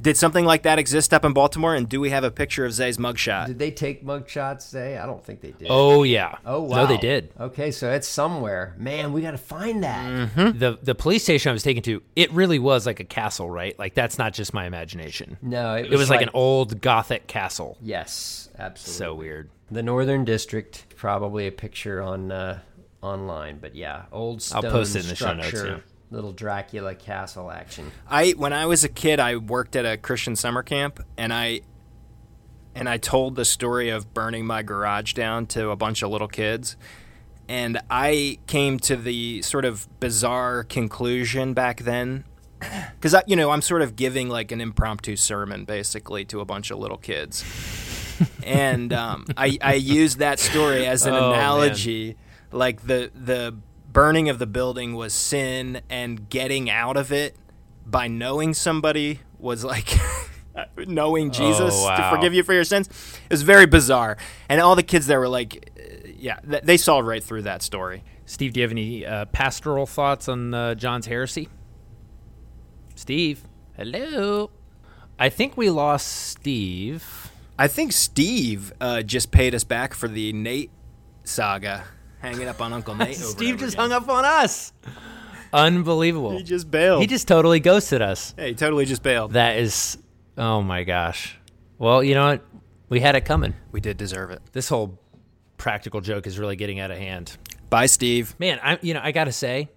Did something like that exist up in Baltimore? And do we have a picture of Zay's mugshot? Did they take mugshots? Zay? I don't think they did. Oh yeah. Oh wow. No, they did. Okay, so it's somewhere. Man, we got to find that. Mm-hmm. The the police station I was taken to, it really was like a castle, right? Like that's not just my imagination. No, it It was, was like, an old gothic castle. Yes, absolutely. So weird. The Northern District, probably a picture on uh, online, but yeah, old stone I'll post it in the show notes, structure, yeah. Little Dracula castle action. I when I was a kid, I worked at a Christian summer camp, and I and I told the story of burning my garage down to a bunch of little kids. And I came to the sort of bizarre conclusion back then, because you know I'm sort of giving like an impromptu sermon basically to a bunch of little kids, and um, I I used that story as an Oh, man. analogy, like the the burning of the building was sin, and getting out of it by knowing somebody was like knowing Jesus Oh, to forgive you for your sins. It was very bizarre, and all the kids there were like, uh, yeah, they saw right through that story. Steve, do you have any uh, pastoral thoughts on uh, John's heresy? Steve, hello. I think we lost Steve. I think Steve uh, just paid us back for the Nate saga, hanging up on Uncle Nate. over Steve just again. hung up on us. Unbelievable. He just bailed. He just totally ghosted us. hey, he totally just bailed. That is, oh my gosh. Well, you know what? We had it coming. we did deserve it. This whole practical joke is really getting out of hand. Bye, Steve. Man, I you know I gotta say,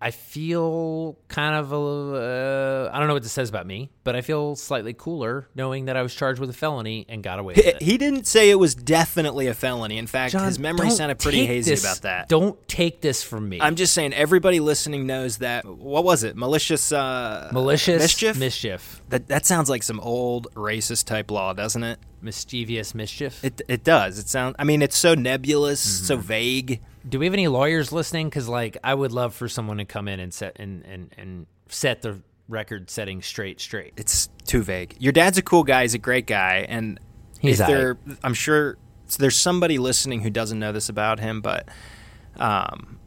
I feel kind of a uh, I don't know what this says about me, but I feel slightly cooler knowing that I was charged with a felony and got away with He, it. he didn't say it was definitely a felony. In fact, John, his memory sounded pretty hazy this- about that. Don't take this from me. I'm just saying, everybody listening knows that. What was it? Malicious. Uh, malicious mischief. mischief, that that sounds like some old racist type law, doesn't it? Mischievous mischief. It it does. It sounds. I mean, it's so nebulous, Mm-hmm. so vague. Do we have any lawyers listening? Because like I would love for someone to come in and set and and and set the record setting straight straight. It's too vague. Your dad's a cool guy. He's a great guy, and He's there, I'm sure there's somebody listening who doesn't know this about him, but um,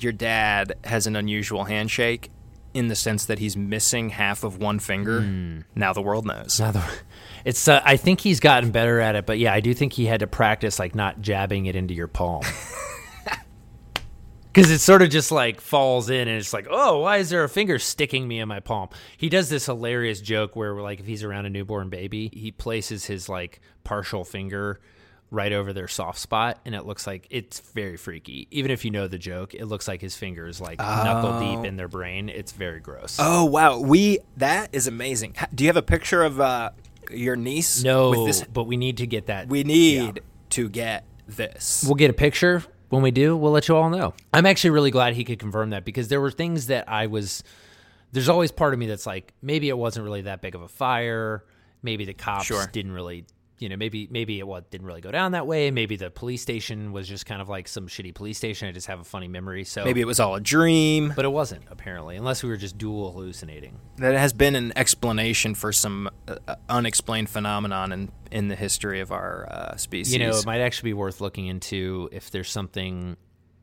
your dad has an unusual handshake in the sense that he's missing half of one finger. Hmm. Now the world knows. Now the- It's. Uh, I think he's gotten better at it, but yeah, I do think he had to practice like not jabbing it into your palm. Because it sort of just like falls in, and it's like, oh, why is there a finger sticking me in my palm? He does this hilarious joke where, like, if he's around a newborn baby, he places his like partial finger right over their soft spot, and it looks like it's very freaky. Even if you know the joke, it looks like his finger is like knuckle deep in their brain. It's very gross. Oh wow, we that is amazing. Do you have a picture of uh, your niece? no, with this. but we need to get that. We need to get this. We'll get a picture. When we do, we'll let you all know. I'm actually really glad he could confirm that because there were things that I was. There's always part of me that's like, maybe it wasn't really that big of a fire. Maybe the cops Sure. didn't really, you know, maybe maybe it wa- didn't really go down that way. Maybe the police station was just kind of like some shitty police station. I just have a funny memory. So Maybe it was all a dream. but it wasn't apparently, unless we were just dual hallucinating. That has been an explanation for some uh, uh, unexplained phenomenon in in the history of our uh, species. You know, it might actually be worth looking into if there's something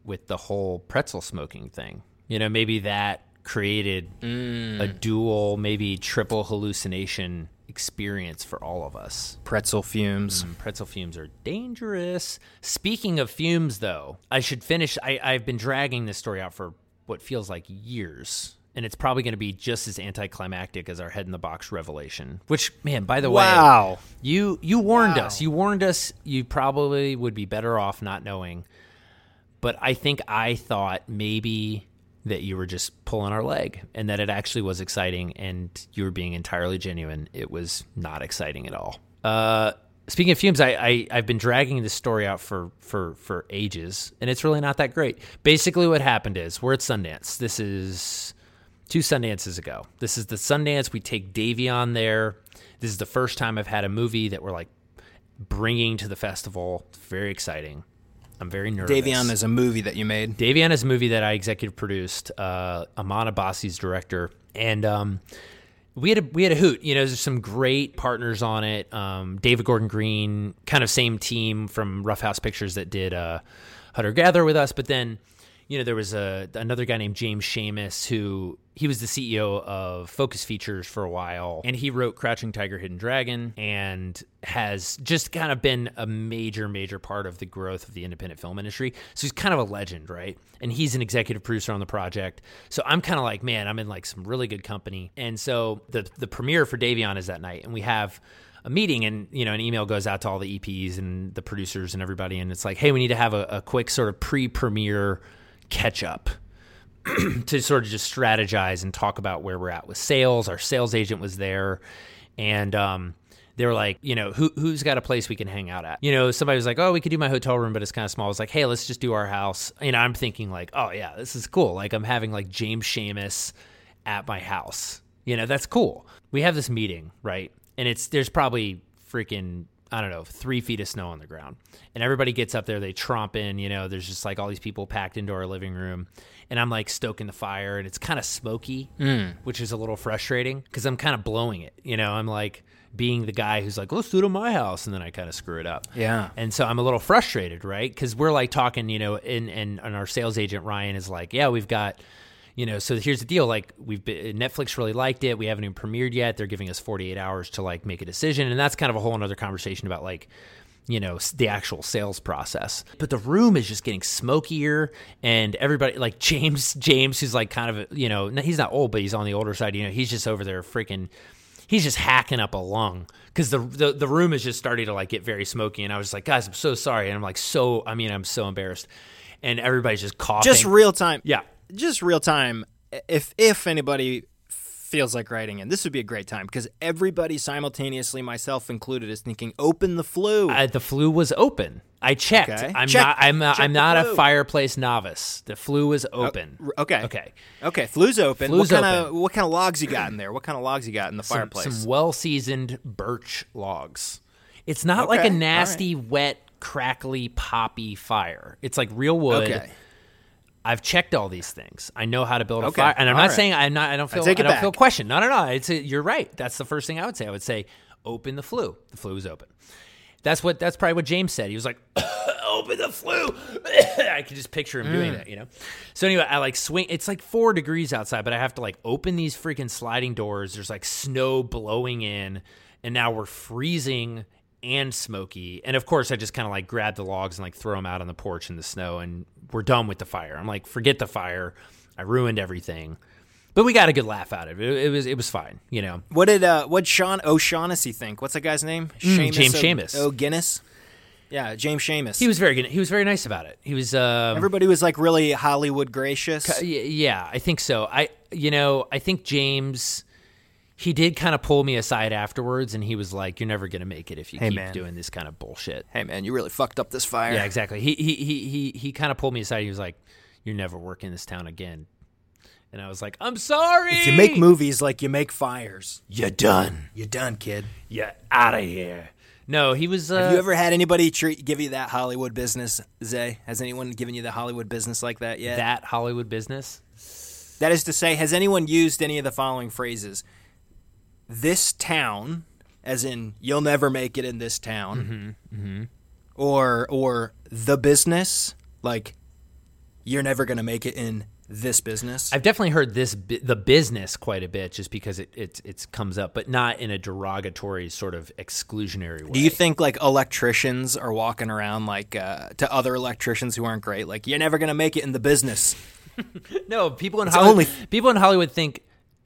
with the whole pretzel smoking thing. You know, maybe that created a dual, maybe triple hallucination experience for all of us. pretzel fumes. Mm, Pretzel fumes are dangerous. Speaking of fumes, though, I should finish. I, I've been dragging this story out for what feels like years. And it's probably going to be just as anticlimactic as our head in the box revelation. Which, man, by the way, Wow. you you warned Wow. us. You warned us. You probably would be better off not knowing. But I think I thought maybe that you were just pulling our leg and that it actually was exciting and you were being entirely genuine. It was not exciting at all. Uh, speaking of fumes, I, I I've been dragging this story out for for for ages, and it's really not that great. Basically, what happened is we're at Sundance. This is two Sundances ago. This is the Sundance. We take Dayveon there. This is the first time I've had a movie that we're like bringing to the festival. It's very exciting. I'm very nervous. Dayveon is a movie that you made. Dayveon is a movie that I executive produced. Uh, Amman Abbasi's director, and um, we had a we had a hoot. You know, there's some great partners on it. Um, David Gordon Green, kind of same team from Rough House Pictures that did uh, Hunter Gatherer with us, but then you know, there was a another guy named James Schamus who he was the CEO of Focus Features for a while, and he wrote Crouching Tiger, Hidden Dragon, and has just kind of been a major, major part of the growth of the independent film industry. So he's kind of a legend, right? And he's an executive producer on the project. So I'm kind of like, man, I'm in like some really good company. And so the the premiere for Dayveon is that night, and we have a meeting and you know an email goes out to all the EPs and the producers and everybody and it's like hey we need to have a, a quick sort of pre-premiere catch up to sort of just strategize and talk about where we're at with sales. Our sales agent was there, and um, they were like, you know, who who's got a place we can hang out at? You know, somebody was like, oh, we could do my hotel room, but it's kind of small. I was like, hey, let's just do our house. You know, I'm thinking like, oh yeah, this is cool. Like I'm having like James Schamus at my house. You know, that's cool. We have this meeting, right? And it's there's probably freaking I don't know, three feet of snow on the ground. And everybody gets up there, they tromp in, you know, there's just like all these people packed into our living room. And I'm like stoking the fire and it's kind of smoky, mm. which is a little frustrating because I'm kind of blowing it. You know, I'm like being the guy who's like, let's do it in my house. And then I kind of screw it up. Yeah. And so I'm a little frustrated, right? Because we're like talking, you know, and, and, and our sales agent, Ryan, is like, yeah, we've got you know so here's the deal like we've been, netflix really liked it. We haven't even premiered yet. They're giving us 48 hours to like make a decision. And that's kind of a whole another conversation about like you know the actual sales process. But the room is just getting smokier and everybody like james james who's like kind of you know he's not old but he's on the older side you know he's just over there freaking he's just hacking up a lung. Because the, the the room is just starting to like get very smoky. And i was just like guys i'm so sorry. And i'm like so i mean i'm so embarrassed. And everybody's just coughing. Just real time. Yeah just real time. If if anybody feels like writing in, this would be a great time because everybody simultaneously, myself included, is thinking open the flue. Uh, the flue was open. I checked. Okay. I'm Check- not. I'm. check I'm the not a fireplace novice. The flue was open. R- okay. Okay. Okay. Flue's open. Flue's what kind of open. what kind of logs you got in there? What kind of logs you got in the Some, fireplace? some well-seasoned birch logs. It's not like a nasty, wet, crackly, poppy fire. It's like real wood. okay. I've checked all these things. I know how to build a Okay, fire, and I'm all not right. saying I'm not. I don't feel. I, it don't feel back. questioned. No, no, no. It's a, you're right. That's the first thing I would say. I would say, open the flue. The flue is open. That's what. That's probably what James said. He was like, open the flue. I could just picture him Mm. doing that. You know. So anyway, I like swing. It's like four degrees outside, but I have to like open these freaking sliding doors. There's like snow blowing in, and now we're freezing and smoky. And of course, I just kind of like grab the logs and like throw them out on the porch in the snow, and we're done with the fire. I'm like, forget the fire. I ruined everything. But we got a good laugh out of it. It, it was it was fine, you know. What did uh what Sean O'Shaughnessy think? What's that guy's name? Seamus Mm, James O- Seamus. Oh Guinness. Yeah, James Seamus. He was very good. He was very nice about it. He was um, Everybody was like really Hollywood gracious. yeah, I think so. I you know I think James he did kind of pull me aside afterwards, and he was like, "You're never gonna make it if you Hey, keep man. doing this kind of bullshit." Hey man, you really fucked up this fire. Yeah, exactly. He he he he he kind of pulled me aside. He was like, "You're never working this town again." And I was like, "I'm sorry." If you make movies like you make fires, you're done. you're done, kid. You're out of here. No, he was. Uh, Have you ever had anybody treat give you that Hollywood business, Zay? Has anyone given you the Hollywood business like that yet? that Hollywood business? that is to say, has anyone used any of the following phrases? This town, as in you'll never make it in this town, Mm-hmm, or or the business, like you're never gonna make it in this business. I've definitely heard this the business quite a bit, just because it it it comes up, but not in a derogatory sort of exclusionary way. Do you think like electricians are walking around like uh, to other electricians who aren't great, like you're never gonna make it in the business? No, people in It's Hollywood. only- people in Hollywood think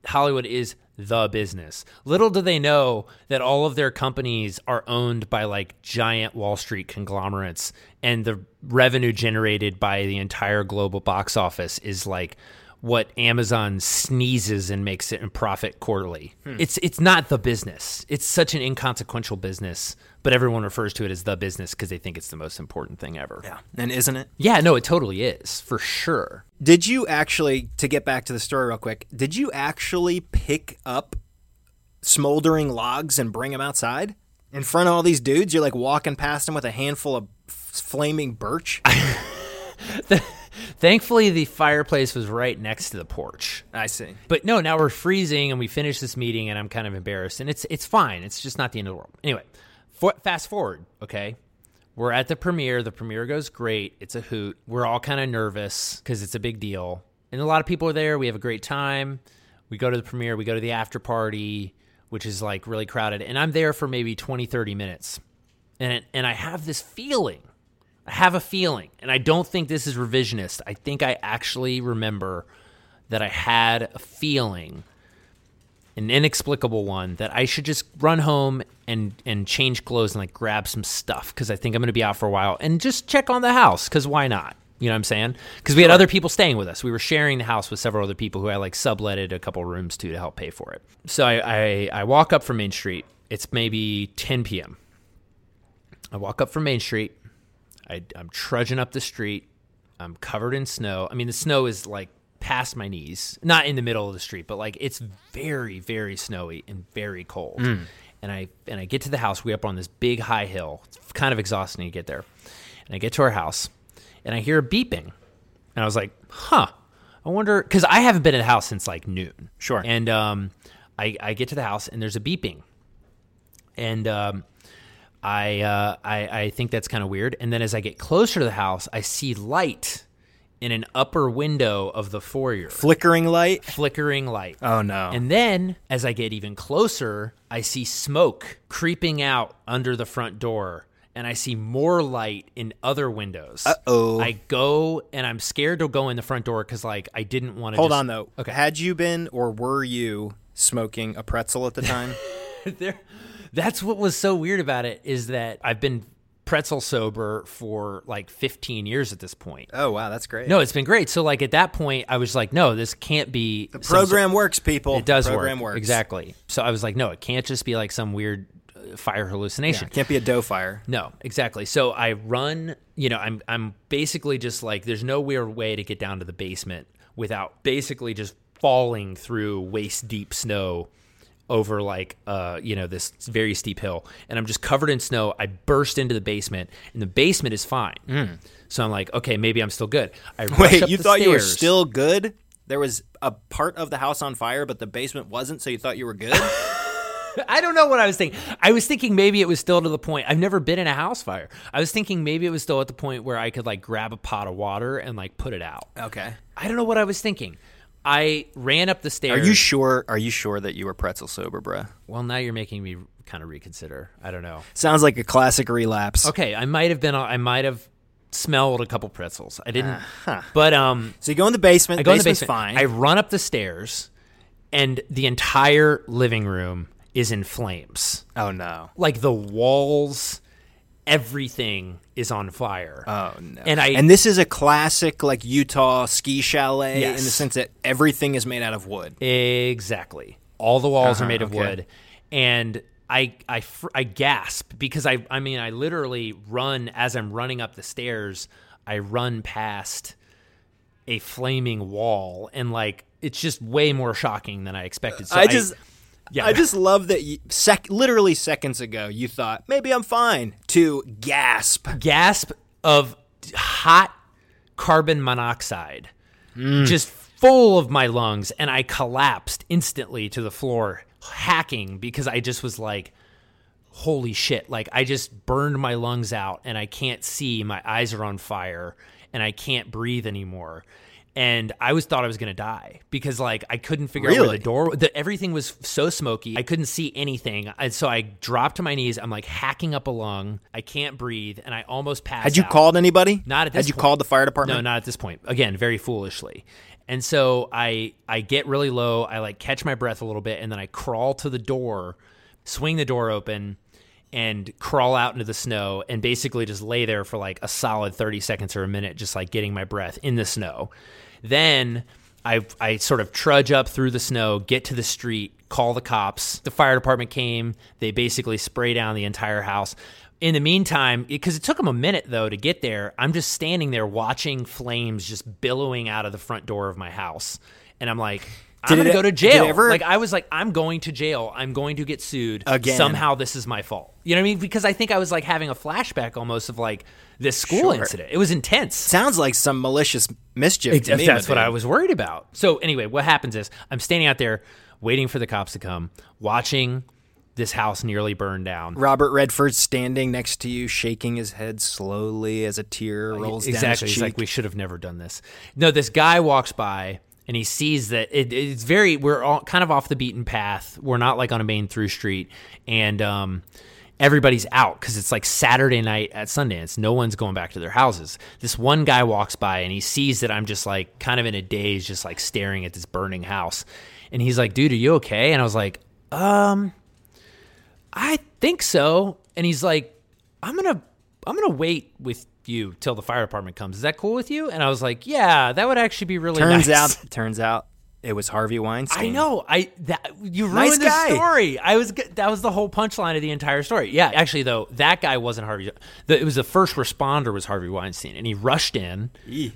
Hollywood is the business. Little do they know that all of their companies are owned by like giant Wall Street conglomerates, and the revenue generated by the entire global box office is like what Amazon sneezes and makes it in profit quarterly. Hmm. It's it's not the business. It's such an inconsequential business, but everyone refers to it as the business because they think it's the most important thing ever. Yeah, and isn't it? Yeah, no, it totally is for sure. Did you actually, to get back to the story real quick, did you actually pick up smoldering logs and bring them outside in front of all these dudes? You're like walking past them with a handful of flaming birch. Thankfully, the fireplace was right next to the porch. I see. But no, now we're freezing and we finish this meeting and I'm kind of embarrassed and it's it's fine. It's just not the end of the world. Anyway, for, fast forward, okay? We're at the premiere. The premiere goes great. It's a hoot. We're all kind of nervous cuz it's a big deal. And a lot of people are there. We have a great time. We go to the premiere, we go to the after party, which is like really crowded, and I'm there for maybe 20 30 minutes. And it, and I have this feeling I have a feeling, and I don't think this is revisionist. I think I actually remember that I had a feeling, an inexplicable one, that I should just run home and and change clothes and like grab some stuff because I think I'm going to be out for a while and just check on the house because why not? You know what I'm saying? Because we had other people staying with us. We were sharing the house with several other people who I like subletted a couple rooms to to help pay for it. So I, I, I walk up from Main Street. It's maybe 10 p.m. I walk up from Main Street. I, I'm trudging up the street. I'm covered in snow. I mean, the snow is like past my knees, not in the middle of the street, but like it's very, very snowy and very cold. And I and I get to the house. We up on this big high hill. It's kind of exhausting to get there. And I get to our house, and I hear a beeping, and I was like, "Huh." I wonder because I haven't been in the house since like noon. Sure. And um, I I get to the house and there's a beeping, and um, I, uh, I I think that's kind of weird. And then as I get closer to the house, I see light in an upper window of the foyer, Flickering light. flickering light. Oh no. And then as I get even closer, I see smoke creeping out under the front door. And I see more light in other windows. Uh-oh. I go and I'm scared to go in the front door because, like, I didn't want to. Hold just, on though. Okay. Had you been or were you smoking a pretzel at the time? there, that's what was so weird about it is that I've been pretzel sober for like 15 years at this point. oh wow, that's great. No, it's been great. So like at that point, I was like, no, this can't be the Program works, people. It does Program work works. exactly. So I was like, no, it can't just be like some weird uh, fire Yeah, hallucination. can't be a dough fire. No, exactly. So I run, you know, I'm I'm basically just like there's no weird way to get down to the basement without basically just falling through waist deep snow over like uh you know this very steep hill and I'm just covered in snow. I burst into the basement and the basement is fine. So I'm like, okay, maybe I'm still good. I. Wait, you thought you were still good? There was a part of the house on fire, but the basement wasn't, so you thought you were good? I don't know what I was thinking. I was thinking maybe it was still to the point. I've never been in a house fire. I was thinking maybe it was still at the point where I could like grab a pot of water and like put it out. okay. I don't know what I was thinking. I ran up the stairs. Are you sure? Are you sure that you were pretzel sober, bruh? well, now you're making me kind of reconsider. I don't know. Sounds like a classic relapse. Okay, I might have been. I might have smelled a couple pretzels. I didn't. But um, So you go in the basement. I go in the basement. fine. I run up the stairs, and the entire living room is in flames. oh no. like the walls, everything is on fire. Oh no. And I- and this is a classic like Utah ski chalet Yes. in the sense that everything is made out of wood. exactly. All the walls are Uh-huh, made of okay. wood, and I I fr- I gasp because I I mean I literally run as I'm running up the stairs. I run past a flaming wall, and like it's just way more shocking than I expected. So I just yeah. I just love that you, sec- literally seconds ago you thought maybe I'm fine to gasp. gasp of hot carbon monoxide Mm. just full of my lungs and i collapsed instantly to the floor hacking because i just was like holy shit like i just burned my lungs out and i can't see my eyes are on fire and i can't breathe anymore and i was thought i was going to die because like i couldn't figure out where the door the, everything was so smoky i couldn't see anything and so i dropped to my knees i'm like hacking up a lung i can't breathe and i almost passed Had you out. called anybody? Not at this Had you point. called the fire department? No, not at this point. Again, very foolishly. And so I I get really low. I like catch my breath a little bit, and then I crawl to the door, swing the door open, and crawl out into the snow, and basically just lay there for like a solid thirty seconds or a minute, just like getting my breath in the snow. Then I I sort of trudge up through the snow, get to the street, call the cops. The fire department came. They basically spray down the entire house. In the meantime, because it took them a minute though to get there, I'm just standing there watching flames just billowing out of the front door of my house, and I'm like, I'm going to it- go to jail. ever- like I was like, I'm going to jail. I'm going to get sued. Again. Somehow this is my fault. You know what I mean? Because I think I was like having a flashback almost of like this school Sure. incident. It was intense. Sounds like some malicious mischief. Me, That's what. I was worried about. So anyway, what happens is I'm standing out there waiting for the cops to come, watching this house nearly burn down. Robert Redford standing next to you, shaking his head slowly as a tear rolls down exactly. his He's like, we should have never done this. No, this guy walks by and he sees that it, it's very. We're all kind of off the beaten path. We're not like on a main through street, and um, everybody's out because it's like Saturday night at Sundance. No one's going back to their houses. This one guy walks by and he sees that I'm just like kind of in a daze, just like staring at this burning house, and he's like, "Dude, are you okay?" And I was like, "Um." I think so. And he's like, I'm gonna I'm gonna wait with you till the fire department comes. Is that cool with you? And I was like, Yeah, that would actually be really turns nice. out, turns out, it was Harvey Weinstein. I know. I that you ruined Nice the story. I was that was the whole punchline of the entire story. Yeah, actually though, that guy wasn't Harvey. The, it was the first responder was Harvey Weinstein, and he rushed in,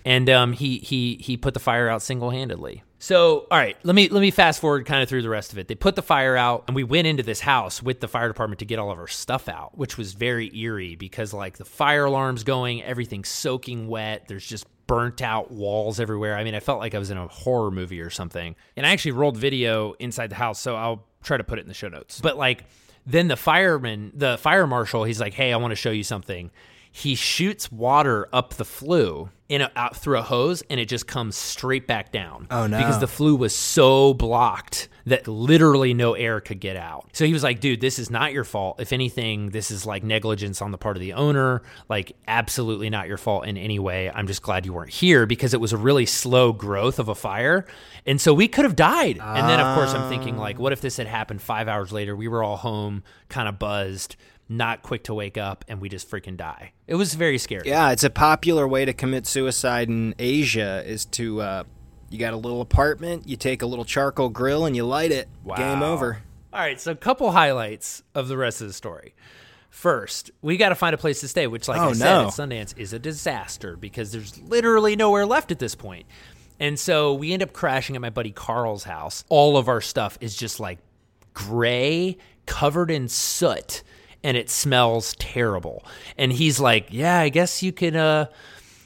and um, he he he put the fire out single handedly. So, all right, let me let me fast forward kind of through the rest of it. They put the fire out, and we went into this house with the fire department to get all of our stuff out, which was very eerie because like the fire alarm's going, everything's soaking wet. There's just burnt out walls everywhere. I mean, I felt like I was in a horror movie or something. And I actually rolled video inside the house, so I'll try to put it in the show notes. But like then the fireman, the fire marshal, he's like, "Hey, I want to show you something." He shoots water up the flue in a, out through a hose, and it just comes straight back down. Oh, no. Because the flue was so blocked that literally no air could get out. So he was like, dude, this is not your fault. If anything, this is like negligence on the part of the owner. Like, absolutely not your fault in any way. I'm just glad you weren't here because it was a really slow growth of a fire. And so we could have died. And then, of course, I'm thinking, like, what if this had happened five hours later? We were all home, kind of buzzed, not quick to wake up, and we just freaking die. It was very scary. Yeah, it's a popular way to commit suicide in Asia is to uh, you got a little apartment, you take a little charcoal grill and you light it. Game over. All right, so a couple highlights of the rest of the story. First, we got to find a place to stay, which, like Oh, I said, no. at Sundance is a disaster because there's literally nowhere left at this point. And so we end up crashing at my buddy Carl's house. All of our stuff is just like gray, covered in soot, and it smells terrible. And he's like, "Yeah, I guess you could uh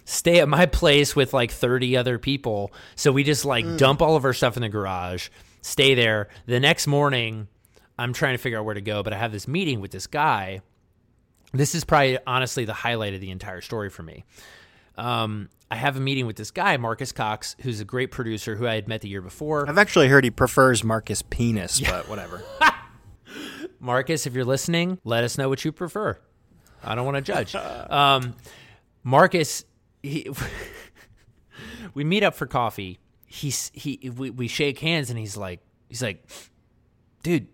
stay at my place with like 30 other people." So we just like dump all of our stuff in the garage, stay there. The next morning, I'm trying to figure out where to go, but I have this meeting with this guy. This is probably honestly the highlight of the entire story for me. Um, I have a meeting with this guy, Marcus Cox, who's a great producer who I had met the year before. I've actually heard he prefers Marcus Penis, but whatever. Marcus, if you're listening, let us know what you prefer. I don't want to judge. Um, Marcus, he, we meet up for coffee. He's he we, we shake hands and he's like he's like, dude,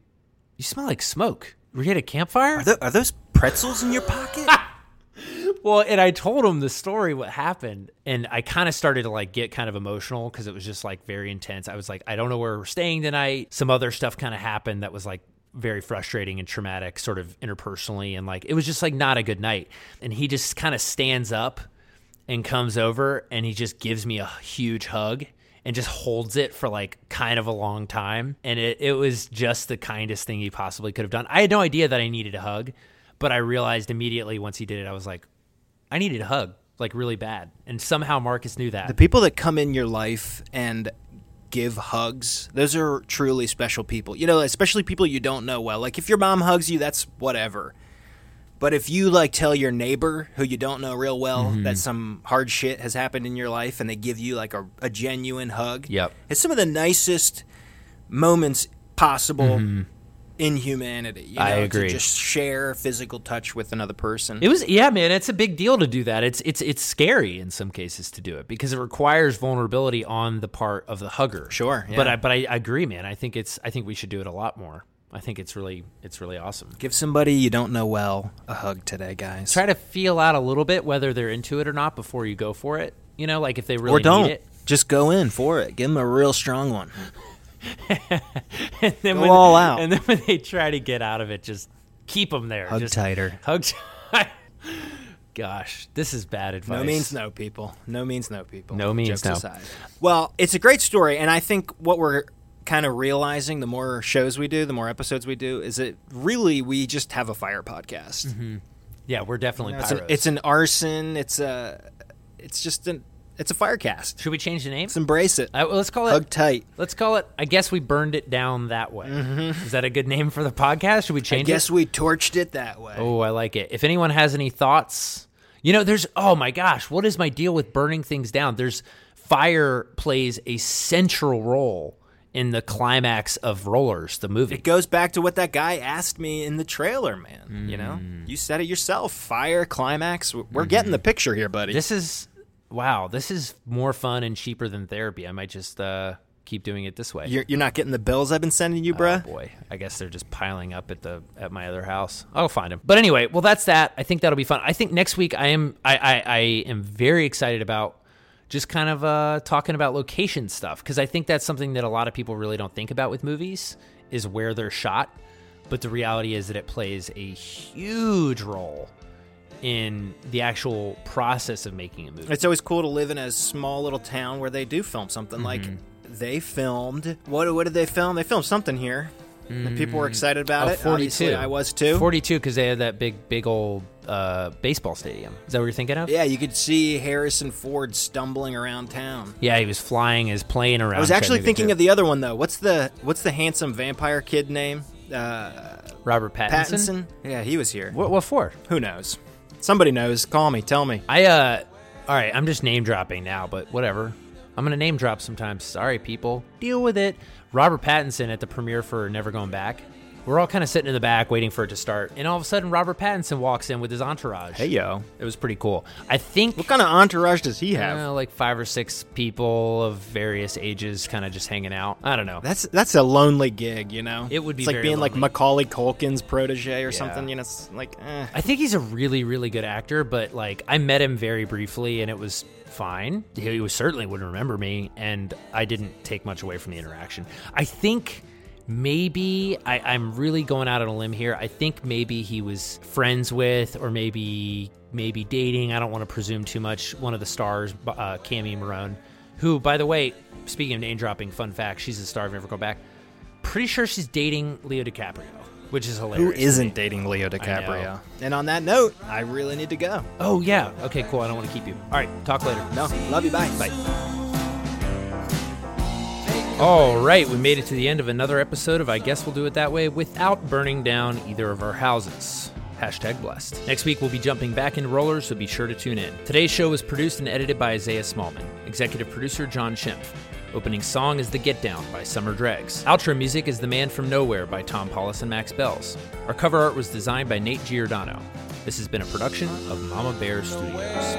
you smell like smoke. Were you at a campfire? Are, are those pretzels in your pocket? Well, and I told him the story, what happened, and I kind of started to like get kind of emotional because it was just like very intense. I was like, I don't know where we're staying tonight. Some other stuff kind of happened that was like very frustrating and traumatic, sort of interpersonally, and like it was just like not a good night. And he just kind of stands up and comes over, and he just gives me a huge hug. And just holds it for like kind of a long time. And it, it was just the kindest thing he possibly could have done. I had no idea that I needed a hug, but I realized immediately once he did it, I was like, I needed a hug, like really bad. And somehow Marcus knew that. the people that come in your life and give hugs, those are truly special people. You know, especially people you don't know well. Like if your mom hugs you, that's whatever. But if you like tell your neighbor who you don't know real well Mm-hmm. that some hard shit has happened in your life and they give you like a, a genuine hug, Yep. it's some of the nicest moments possible in humanity. You know. I agree. To just share physical touch with another person. It was yeah, man. It's a big deal to do that. It's it's it's scary in some cases to do it because it requires vulnerability on the part of the hugger. Sure, but. I but I, I agree, man. I think it's I think we should do it a lot more. I think it's really it's really awesome. Give somebody you don't know well a hug today, guys. Try to feel out a little bit whether they're into it or not before you go for it. You know, like if they really or don't. Just go in for it. Give them a real strong one. And then Go when, all out. And then when they try to get out of it, just keep them there. Hug just tighter. Hug. tight. Gosh, this is bad advice. No means no, people. No means no, people. No means Jokes no. Aside. Well, it's a great story, and I think what we're kind of realizing the more shows we do, the more episodes we do, is that really we just have a fire podcast. Mm-hmm. Yeah, we're definitely It's, an, it's an arson. It's a. It's just an. It's a firecast. Should we change the name? Let's embrace it. Uh, well, let's call it. Hug tight. Let's call it. I guess we burned it down that way. Is that a good name for the podcast? Should we change? It? I guess it? we torched it that way. Oh, I like it. If anyone has any thoughts, you know, there's. Oh my gosh, what is my deal with burning things down? There's fire plays a central role in the climax of Rollers, the movie. It goes back to what that guy asked me in the trailer, man. You know, Mm. you said it yourself. Fire climax. We're getting the picture here, buddy. Mm-hmm. This is wow. This is more fun and cheaper than therapy. I might just uh, keep doing it this way. you're, you're not getting the bills I've been sending you, Oh bruh. boy, I guess they're just piling up at the at my other house. I'll find them. But anyway, well, that's that. I think that'll be fun. I think next week I am I I, I am very excited about just kind of uh, talking about location stuff because I think that's something that a lot of people really don't think about with movies is where they're shot. But the reality is that it plays a huge role in the actual process of making a movie. It's always cool to live in a small little town where they do film something. Like Mm-hmm. they filmed. What? What did they film? They filmed something here. And people were excited about Oh, it. Obviously, I was too. 42 because they had that big, big old uh, baseball stadium. Is that what you're thinking of? yeah, you could see Harrison Ford stumbling around town. Yeah, he was flying his plane around. I was actually thinking of the other one though. What's the What's the handsome vampire kid name? Uh, Robert Pattinson. Pattinson. Yeah, he was here. What, what for? Who knows? Somebody knows. Call me. Tell me. I uh, all right. I'm just name dropping now, but whatever. I'm gonna name drop sometimes. Sorry, people. Deal with it. Robert Pattinson at the premiere for Never Going Back. We're all kind of sitting in the back waiting for it to start, and all of a sudden, Robert Pattinson walks in with his entourage. Hey yo. It was pretty cool. I think What kind of entourage does he have? uh, like five or six people of various ages, kind of just hanging out. I don't know. That's that's a lonely gig, you know. It would be It's like very being like lonely. Macaulay Culkin's protege or something. You know, it's like. Eh. I think he's a really, really good actor, but like I met him very briefly and it was fine. He was certainly wouldn't remember me, and I didn't take much away from the interaction. I think maybe I, I'm really going out on a limb here. I think maybe he was friends with, or maybe maybe dating. I don't want to presume too much. One of the stars, uh, Cami Morrone, who, by the way, speaking of name dropping, fun fact, she's the star of Never Go Back. Pretty sure she's dating Leo DiCaprio, which is hilarious. Who isn't dating Leo. DiCaprio? And on that note, I really need to go. Oh yeah. Okay, cool. I don't want to keep you. All right, talk later. No, love you. Bye. Bye. All right, we made it to the end of another episode of I Guess We'll Do It That Way without burning down either of our houses. Hashtag blessed. Next week, we'll be jumping back into rollers, so be sure to tune in. Today's show was produced and edited by Isaiah Smallman, executive producer John Schimpf. Opening song is The Get Down by Summer Dregs. Outro music is The Man from Nowhere by Tom Paulus and Max Bells. Our cover art was designed by Nate Giordano. This has been a production of Mama Bear Studios.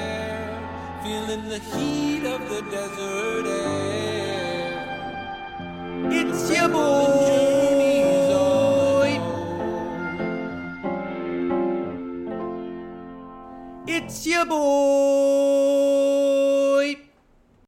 It's your boy. It's your boy.